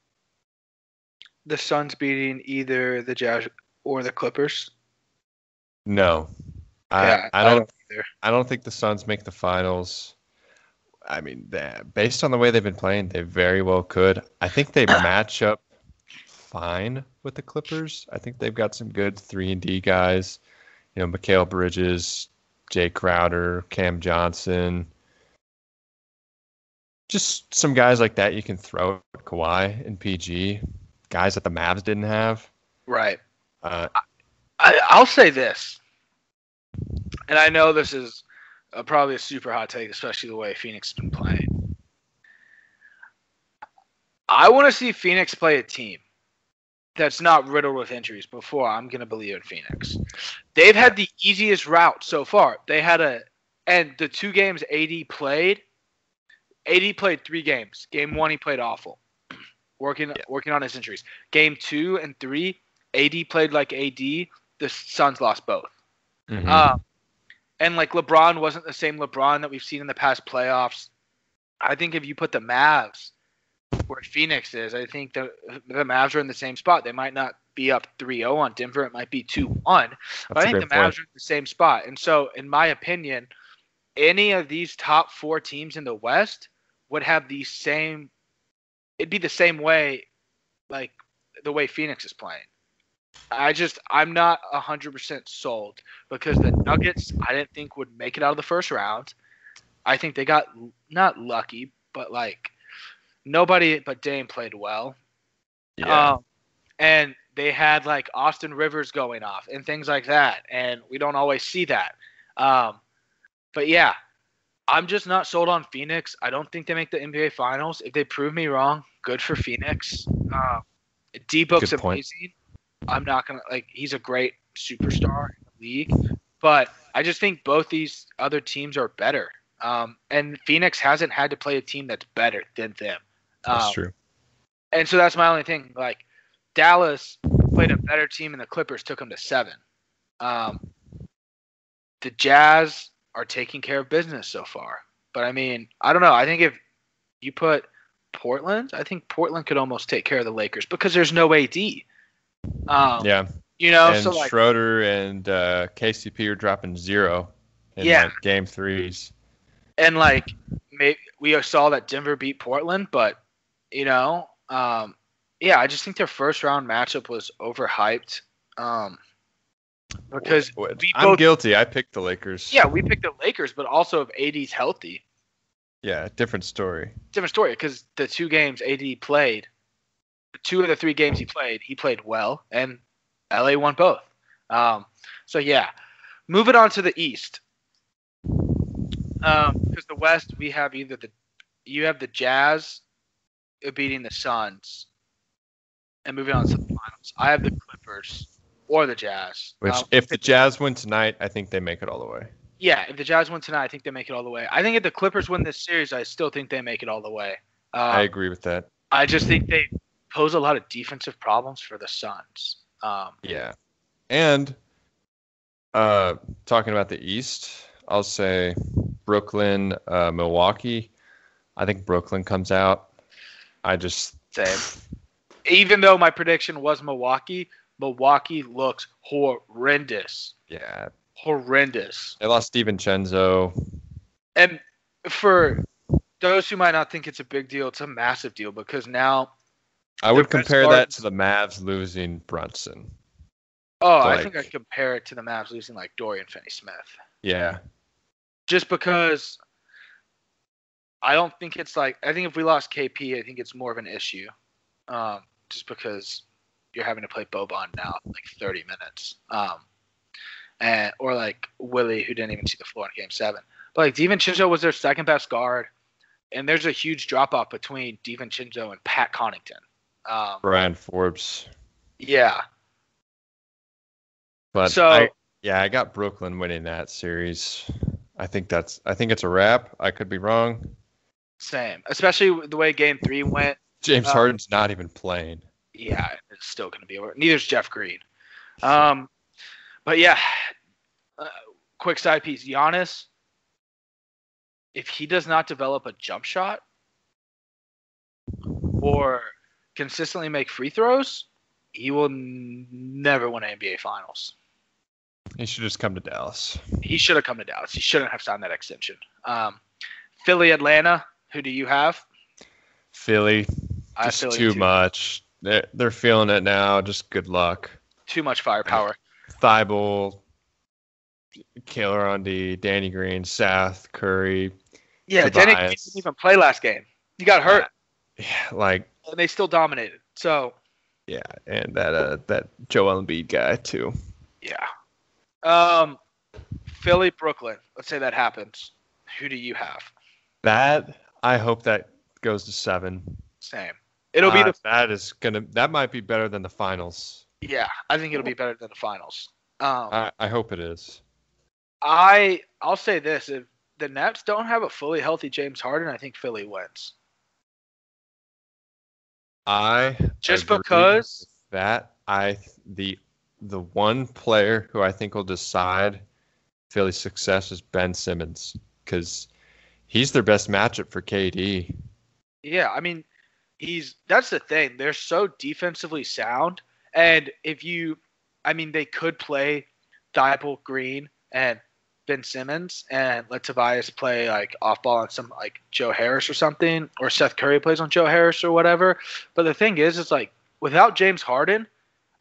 the Suns beating either the Jazz or the Clippers? No. I, Yeah, I don't either. I don't think the Suns make the finals. I mean, based on the way they've been playing, they very well could. I think they [coughs] match up fine with the Clippers. I think they've got some good three and D guys. You know, Mikal Bridges, Jae Crowder, Cam Johnson. Just some guys like that you can throw at Kawhi and PG. Guys that the Mavs didn't have. Right. Uh, I, I'll say this, and I know this is uh probably a super hot take, especially the way Phoenix has been playing. I want to see Phoenix play a team that's not riddled with injuries before I'm going to believe in Phoenix. They've had the easiest route so far. They had a, and the two games AD played, AD played three games. Game one, he played awful, working Yeah. working on his injuries. Game two and three, AD played like AD. The Suns lost both. mhm. Um, and like LeBron wasn't the same LeBron that we've seen in the past playoffs. I think if you put the Mavs where Phoenix is, I think the the Mavs are in the same spot. They might not be up 3-0 on Denver. It might be 2-1. But I think the great point. Mavs are in the same spot. And so, in my opinion, any of these top four teams in the West would have the same. It'd be the same way, like the way Phoenix is playing. I just I'm not hundred percent sold because the Nuggets I didn't think would make it out of the first round. I think they got not lucky, but like nobody but Dame played well. Yeah. Um, and they had like Austin Rivers going off and things like that, and we don't always see that. Um, but yeah, I'm just not sold on Phoenix. I don't think they make the NBA Finals. If they prove me wrong, good for Phoenix. Uh, D Book's Good point. amazing. I'm not gonna like he's a great superstar in the league, but I just think both these other teams are better. Um, and Phoenix hasn't had to play a team that's better than them. That's Um, true. and so that's my only thing. Like Dallas played a better team, and the Clippers took them to seven. Um, the Jazz are taking care of business so far, but I mean, I don't know. I think if you put Portland, I think Portland could almost take care of the Lakers because there's no AD. Um, Yeah. you know, and so like Schroeder and uh, KCP are dropping zero in Yeah. like game threes. and like maybe we saw that Denver beat Portland, but you know, um, yeah, I just think their first round matchup was overhyped. Um, because I'm both- guilty. I picked the Lakers. yeah, we picked the Lakers, but also if AD's healthy, Yeah, different story. different story. Because the two games AD played, two of the three games he played, he played well, and LA won both. Um, so yeah, moving on to the East. Because the West, we have either the you have the Jazz beating the Suns, and moving on to the finals. I have the Clippers or the Jazz. Which, Um, if the Jazz win tonight, I think they make it all the way. yeah, if the Jazz win tonight, I think they make it all the way. I think if the Clippers win this series, I still think they make it all the way. Uh, I agree with that. I just think they pose a lot of defensive problems for the Suns. Um, Yeah. And uh, talking about the East, I'll say Brooklyn, uh, Milwaukee. I think Brooklyn comes out. I just same. Even though my prediction was Milwaukee, Milwaukee looks horrendous. Yeah, Horrendous. they lost DiVincenzo. And for those who might not think it's a big deal, it's a massive deal because now I would compare that to the Mavs losing Brunson. oh, I think I'd compare it to the Mavs losing like Dorian Finney Smith. Yeah, Just because I don't think it's like I think if we lost KP, I think it's more of an issue. Um, just because you're having to play Boban now like 30 minutes. Um, and or like Willie who didn't even see the floor in game seven. But like DiVincenzo was their second best guard, and there's a huge drop off between DiVincenzo and Pat Connaughton. Um, Bryn Forbes. yeah. But So- I, yeah, I got Brooklyn winning that series. I think that's I think it's a wrap. I could be wrong. Same, especially the way Game Three went. James Uh, Harden's not even playing. Yeah, it's still going to be over. Neither's Jeff Green. Um, but yeah, uh, quick side piece: Giannis. If he does not develop a jump shot or consistently make free throws, he will n- never win an NBA Finals. He should just come to Dallas. He should have come to Dallas. He shouldn't have signed that extension. Um, Philly, Atlanta. Who do you have? Philly, just Philly too much. They're, they're feeling it now. Just good luck. Too much firepower. Thybulle, Killer on D, Danny Green, Seth, Curry. Yeah, Danny Green didn't even play last game. He got hurt, Yeah, like and they still dominated. So yeah, and that uh that Joel Embiid guy too. yeah. Um, Philly, Brooklyn. Let's say that happens. Who do you have? That I hope that goes to seven. Same. It'll be Uh, the that is gonna that might be better than the finals. yeah. I think it'll be better than the finals. Um, I, I hope it is. I I'll say this: if the Nets don't have a fully healthy James Harden, I think Philly wins. I Just because- that I the the one player who I think will decide Philly's success is Ben Simmons because he's their best matchup for KD. Yeah, I mean, he's that's the thing. They're so defensively sound, and if you, I mean, they could play Thybulle Green and Ben Simmons and let Tobias play like off ball on some like Joe Harris or something, or Seth Curry plays on Joe Harris or whatever. But the thing is, it's like without James Harden,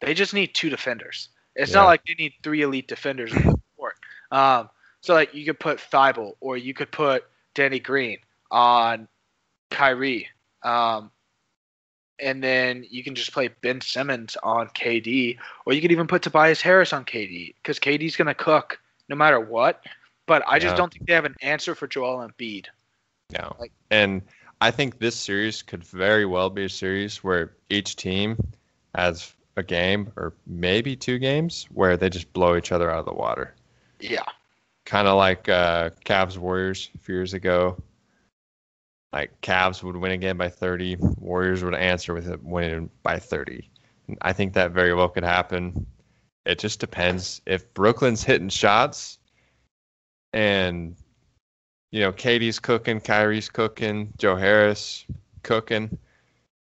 they just need two defenders. It's Yeah. not like they need three elite defenders in the court. Um, so like you could put Thybulle or you could put Danny Green on Kyrie. Um, and then you can just play Ben Simmons on KD, or you could even put Tobias Harris on KD because KD's going to cook no matter what. But I just Yeah. don't think they have an answer for Joel Embiid. No. Like- and I think this series could very well be a series where each team has a game or maybe two games where they just blow each other out of the water. Yeah. Kind of like uh, Cavs Warriors a few years ago. Like Cavs would win again by 30, Warriors would answer with it winning by 30. And I think that very well could happen. It just depends if Brooklyn's hitting shots and you know, KD's cooking, Kyrie's cooking, Joe Harris cooking.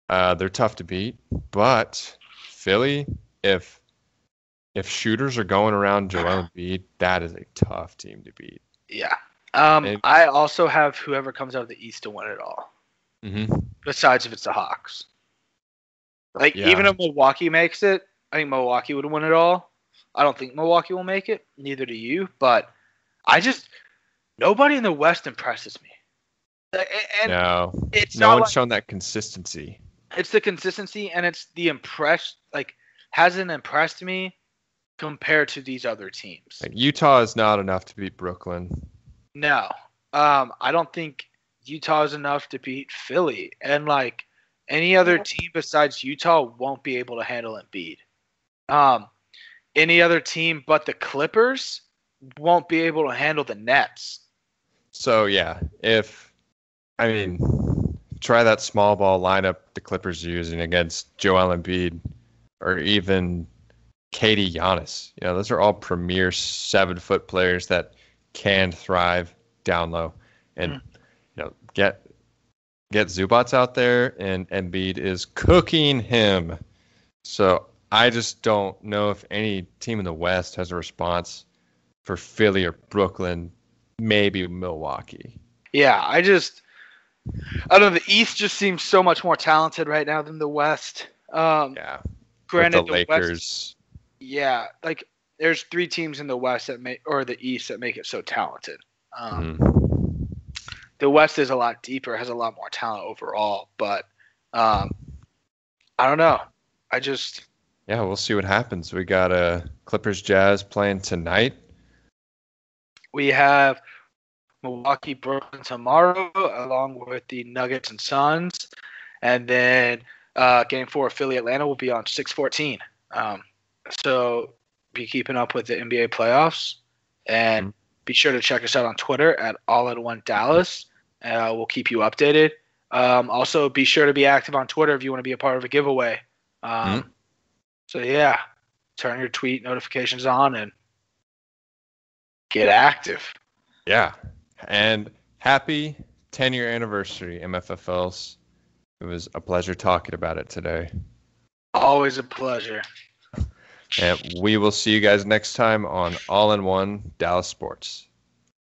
Uh, they're tough to beat, but Philly, if if shooters are going around Joel [clears throat] Embiid, that is a tough team to beat. Yeah. Um, Maybe. I also have whoever comes out of the East to win it all, Mm-hmm. besides if it's the Hawks. Like, Yeah. even if Milwaukee makes it, I think Milwaukee would win it all. I don't think Milwaukee will make it. Neither do you. But I just, nobody in the West impresses me. And No, it's no one's like, shown that consistency. it's the consistency and it's the impress like hasn't impressed me compared to these other teams. Like Utah is not enough to beat Brooklyn. No, um, I don't think Utah is enough to beat Philly, and like any other team besides Utah won't be able to handle Embiid. Um, any other team but the Clippers won't be able to handle the Nets. So yeah, if I mean, try that small ball lineup the Clippers are using against Joel Embiid or even KD Giannis. You know, those are all premier seven foot players that can thrive down low, and Mm. you know get get Zubac out there, and Embiid is cooking him. So I just don't know if any team in the West has a response for Philly or Brooklyn, maybe Milwaukee. Yeah, I just I don't know. The East just seems so much more talented right now than the West. Um, Yeah. granted, With the the West, Lakers. yeah, like there's three teams in the West that make or the East that make it so talented. Um, Mhm. The West is a lot deeper, has a lot more talent overall, but um, I don't know. I just Yeah, we'll see what happens. We got uh, Clippers Jazz playing tonight. we have Milwaukee Brooklyn tomorrow, along with the Nuggets and Suns, and then uh, Game Four Philly Atlanta will be on six fourteen. Um, so be keeping up with the NBA playoffs, and Mhm. be sure to check us out on Twitter at All in One Dallas. Uh, we'll keep you updated. Um, also, be sure to be active on Twitter if you want to be a part of a giveaway. Um, So yeah, turn your tweet notifications on and get active. Yeah. And happy 10 year anniversary, MFFLs. It was a pleasure talking about it today. Always a pleasure. And we will see you guys next time on All in One Dallas Sports.